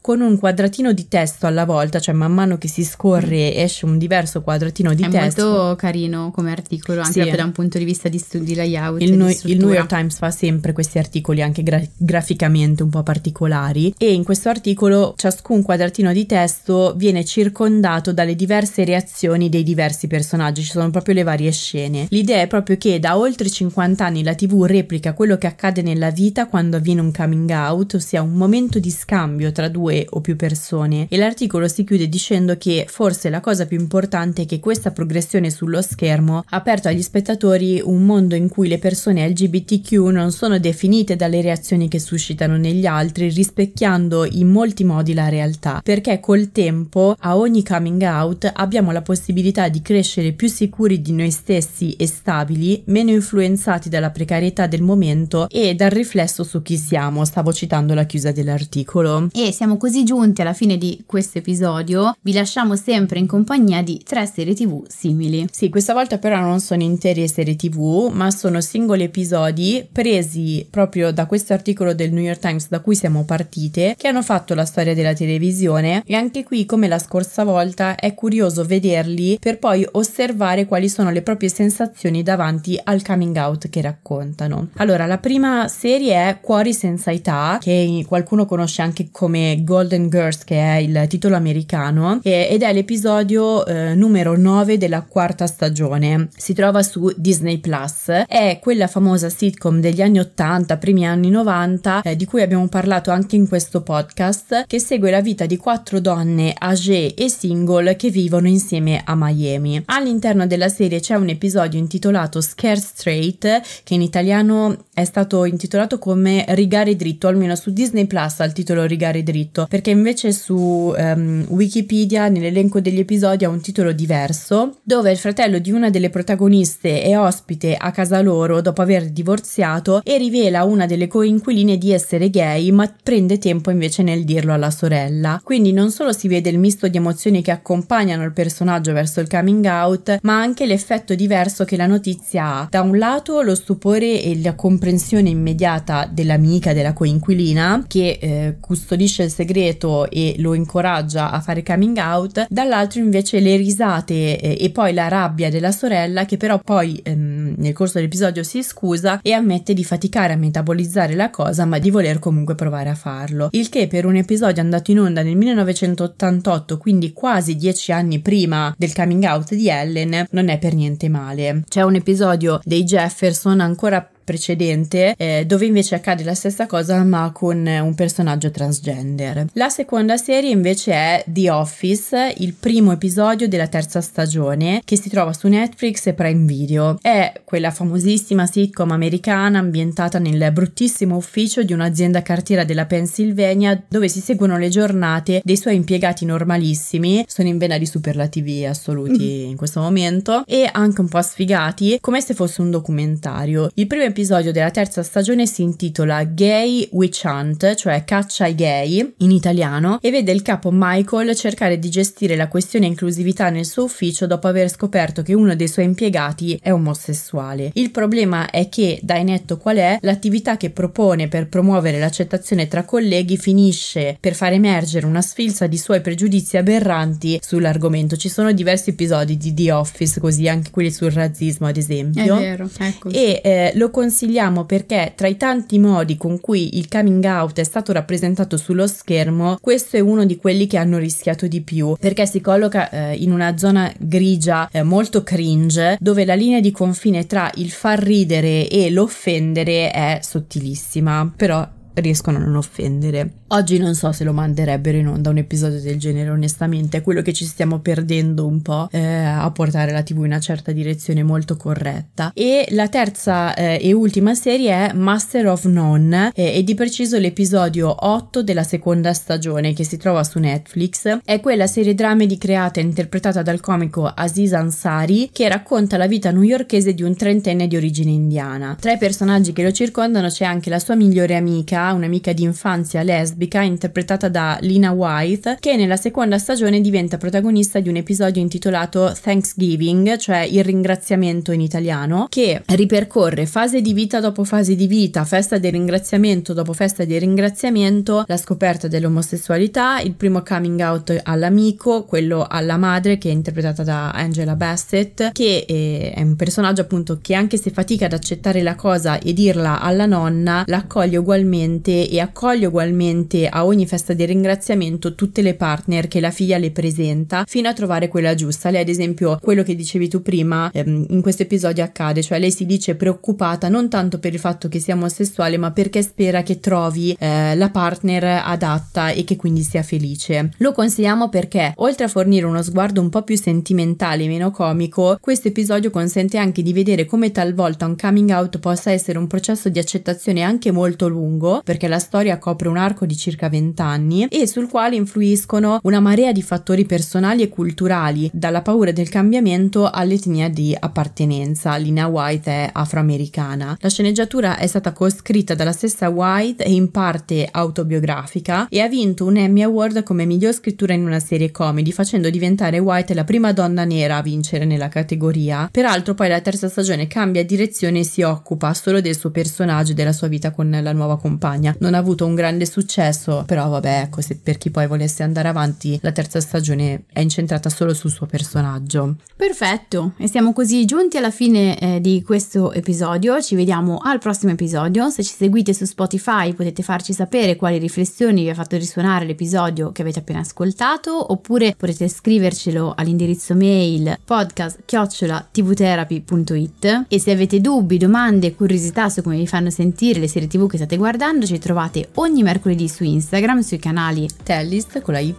[SPEAKER 3] con un quadratino di testo alla volta, cioè man mano che si scorre esce un diverso quadratino di
[SPEAKER 2] È
[SPEAKER 3] testo.
[SPEAKER 2] molto carino come articolo, anche
[SPEAKER 3] Sì.
[SPEAKER 2] da un punto di vista di studi layout.
[SPEAKER 3] Il,
[SPEAKER 2] e
[SPEAKER 3] New- il. New York Times fa sempre questi articoli anche gra- graficamente un po' particolari e in questo articolo ciascun quadratino di testo viene circondato dalle diverse reazioni dei diversi personaggi, ci sono proprio le varie scene. L'idea è proprio che da oltre 50 anni la TV replica quello che accade nella vita quando avviene un coming out, ossia un momento di scambio tra due o più persone e l'articolo si chiude dicendo che forse la cosa più importante è che questa progressione sullo schermo ha aperto agli spettatori un mondo in cui le persone LGBTQ non sono definite dalle reazioni che suscitano negli altri, rispecchiando in molti modi la realtà, perché col tempo a ogni coming out abbiamo la possibilità di crescere più sicuri di noi stessi e stabili, meno influenzati dalla precarietà del momento e dal riflesso su chi siamo. Stavo citando la chiusa dell'articolo.
[SPEAKER 2] E siamo così giunti alla fine di questo episodio, vi lasciamo sempre in compagnia di tre serie tv simili.
[SPEAKER 3] Sì, questa volta però non sono intere serie tv, ma sono singoli episodi presi proprio da questo articolo del New York Times da cui siamo partite, che hanno fatto la storia della televisione e anche qui, come la scorsa volta, è curioso vederli per poi osservare quali sono le proprie sensazioni davanti al coming out che raccontano. Allora, la prima serie è Cuori senza età, che qualcuno conosce anche come Golden Girls, che è il titolo americano, ed è l'episodio eh, numero 9 della quarta stagione. Si trova su Disney Plus. È quella famosa sitcom degli anni 80, primi anni 90, eh, di cui abbiamo parlato anche in questo podcast, che segue la vita di quattro donne âgée e single che vivono insieme a Miami. All'interno della serie c'è un episodio intitolato Scare Straight, che in italiano è stato intitolato come Rigare dritto, almeno su Disney Plus ha il titolo Rigare dritto, perché invece su ehm, Wikipedia nell'elenco degli episodi ha un titolo diverso, dove il fratello di una delle protagoniste è ospite a casa loro dopo aver divorziato e rivela a una delle coinquiline di essere gay, ma prende tempo invece nel dirlo alla sorella. Quindi non solo si vede il misto di emozioni che accompagnano il personaggio verso il coming out, ma anche l'effetto diverso che la notizia ha. Da un lato lo stupore e la comprensione immediata dell'amica, della coinquilina, che eh, custodisce il segreto e lo incoraggia a fare coming out, dall'altro invece le risate eh, e poi la rabbia della sorella che però poi ehm, nel corso dell'episodio si scusa e ammette di faticare a metabolizzare la cosa ma di voler comunque provare a farlo. Il che per un episodio andato in onda nel 1988, quindi quasi dieci anni prima del coming out di Ellen, non è per niente male. C'è un episodio dei Jefferson ancora precedente eh, dove invece accade la stessa cosa ma con eh, un personaggio transgender. La seconda serie invece è The Office, il primo episodio della terza stagione che si trova su Netflix e Prime Video. È quella famosissima sitcom americana ambientata nel bruttissimo ufficio di un'azienda cartiera della Pennsylvania dove si seguono le giornate dei suoi impiegati normalissimi, sono in vena di superlativi assoluti in questo momento e anche un po' sfigati come se fosse un documentario. Il primo episodio della terza stagione si intitola Gay Witch Hunt, cioè caccia ai gay in italiano, e vede il capo Michael cercare di gestire la questione inclusività nel suo ufficio dopo aver scoperto che uno dei suoi impiegati è omosessuale. Il problema è che, dai netto qual è, l'attività che propone per promuovere l'accettazione tra colleghi finisce per far emergere una sfilza di suoi pregiudizi aberranti sull'argomento. Ci sono diversi episodi di The Office, così anche quelli sul razzismo, ad
[SPEAKER 2] È
[SPEAKER 3] esempio.
[SPEAKER 2] vero, ecco.
[SPEAKER 3] E eh, lo consigliamo perché tra i tanti modi con cui il coming out è stato rappresentato sullo schermo, questo è uno di quelli che hanno rischiato di più, perché si colloca eh, in una zona grigia eh, molto cringe, dove la linea di confine tra il far ridere e l'offendere è sottilissima, però riescono a non offendere. Oggi non so se lo manderebbero in onda un episodio del genere, onestamente, è quello che ci stiamo perdendo un po' eh, a portare la TV in una certa direzione molto corretta. E la terza eh, e ultima serie è Master of None eh, e di preciso l'episodio 8 della seconda stagione che si trova su Netflix. È quella serie dramedy creata e interpretata dal comico Aziz Ansari che racconta la vita newyorkese di un trentenne di origine indiana. Tra i personaggi che lo circondano c'è anche la sua migliore amica, un'amica di infanzia lesbica lesbica interpretata da Lina White che nella seconda stagione diventa protagonista di un episodio intitolato Thanksgiving, cioè il ringraziamento in italiano, che ripercorre fase di vita dopo fase di vita, festa del ringraziamento dopo festa del ringraziamento, la scoperta dell'omosessualità, il primo coming out all'amico, quello alla madre che è interpretata da Angela Bassett, che è un personaggio appunto che anche se fatica ad accettare la cosa e dirla alla nonna, l'accoglie ugualmente e accoglie ugualmente presente a ogni festa di ringraziamento tutte le partner che la figlia le presenta fino a trovare quella giusta. Lei, ad esempio, quello che dicevi tu prima, ehm, in questo episodio accade, cioè lei si dice preoccupata non tanto per il fatto che sia omosessuale, ma perché spera che trovi eh, la partner adatta e che quindi sia felice. Lo consigliamo perché, oltre a fornire uno sguardo un po' più sentimentale e meno comico, questo episodio consente anche di vedere come talvolta un coming out possa essere un processo di accettazione anche molto lungo, perché la storia copre un arco di circa 20 anni e sul quale influiscono una marea di fattori personali e culturali, dalla paura del cambiamento all'etnia di appartenenza. Lina White è afroamericana. La sceneggiatura è stata coscritta dalla stessa White e in parte autobiografica e ha vinto un Emmy Award come miglior scrittura in una serie comedy, facendo diventare White la prima donna nera a vincere nella categoria. Peraltro poi la terza stagione cambia direzione e si occupa solo del suo personaggio e della sua vita con la nuova compagna. Non ha avuto un grande successo successo, però vabbè, ecco, se per chi poi volesse andare avanti, la terza stagione è incentrata solo sul suo personaggio.
[SPEAKER 2] Perfetto, e siamo così giunti alla fine eh, di questo episodio, ci vediamo al prossimo episodio, se ci seguite su Spotify potete farci sapere quali riflessioni vi ha fatto risuonare l'episodio che avete appena ascoltato, oppure potete scrivercelo all'indirizzo mail podcast tvtherapy.it e se avete dubbi, domande, curiosità su come vi fanno sentire le serie tv che state guardando, ci trovate ogni mercoledì su Instagram, sui canali
[SPEAKER 3] Tellist con la Y.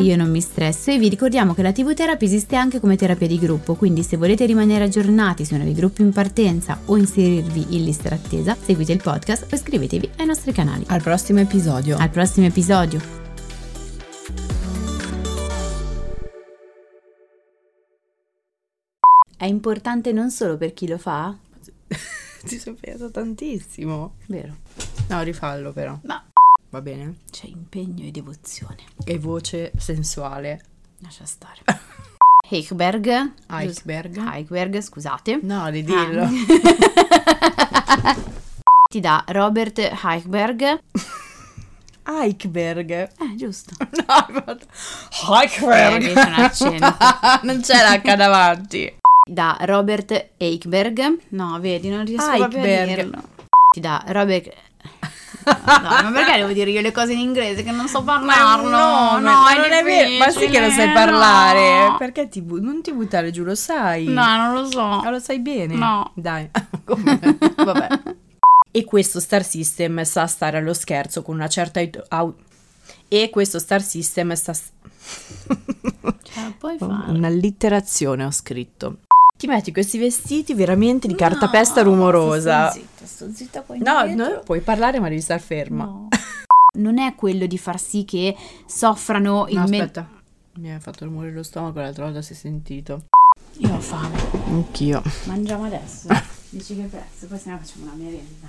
[SPEAKER 2] Io non mi stresso e vi ricordiamo che la TV Therapy esiste anche come terapia di gruppo, quindi se volete rimanere aggiornati sui nuovi gruppi in partenza o inserirvi in lista d'attesa, seguite il podcast o iscrivetevi ai nostri canali.
[SPEAKER 3] Al prossimo episodio.
[SPEAKER 2] Al prossimo episodio. È importante non solo per chi lo fa?
[SPEAKER 3] Ti sei preso tantissimo.
[SPEAKER 2] Vero.
[SPEAKER 3] No, rifallo però.
[SPEAKER 2] Ma
[SPEAKER 3] Va bene?
[SPEAKER 2] C'è impegno e devozione.
[SPEAKER 3] E voce sensuale.
[SPEAKER 2] Lascia stare. Heichberg.
[SPEAKER 3] Eichberg.
[SPEAKER 2] Heichberg, scusate.
[SPEAKER 3] No, di dirlo.
[SPEAKER 2] Ah. Ti dà Robert Heichberg.
[SPEAKER 3] Eichberg.
[SPEAKER 2] Eh, giusto.
[SPEAKER 3] No,
[SPEAKER 2] Eh,
[SPEAKER 3] Eichberg.
[SPEAKER 2] c'è un accento.
[SPEAKER 3] non c'è l'H davanti.
[SPEAKER 2] Da Robert Eichberg. No, vedi, non riesco proprio a
[SPEAKER 3] Eichberg.
[SPEAKER 2] dirlo. Ti dà Robert... No, ma perché devo dire io le cose in inglese che non so parlarlo?
[SPEAKER 3] no,
[SPEAKER 2] no,
[SPEAKER 3] ma non è vero. Ma sì che lo sai parlare.
[SPEAKER 2] no.
[SPEAKER 3] Perché ti bu- non ti buttare giù, lo sai.
[SPEAKER 2] No, non lo so.
[SPEAKER 3] Ma lo sai bene.
[SPEAKER 2] No.
[SPEAKER 3] Dai. Vabbè. E questo Star System sa stare allo scherzo con una certa au- e questo Star System sta s-
[SPEAKER 2] Cioè, puoi fare.
[SPEAKER 3] un'allitterazione ho scritto. Ti metti questi vestiti veramente di
[SPEAKER 2] No,
[SPEAKER 3] cartapesta rumorosa.
[SPEAKER 2] Sto zitta, sto zitta qua
[SPEAKER 3] No,
[SPEAKER 2] indietro.
[SPEAKER 3] no, puoi parlare ma devi star ferma.
[SPEAKER 2] No. Non è quello di far sì che soffrano il
[SPEAKER 3] No,
[SPEAKER 2] me-
[SPEAKER 3] aspetta. Mi hai fatto rumore lo stomaco, l'altra volta si è sentito.
[SPEAKER 2] Io ho fame.
[SPEAKER 3] Anch'io.
[SPEAKER 2] Mangiamo adesso. Dici che prezzo, poi se no facciamo una merenda.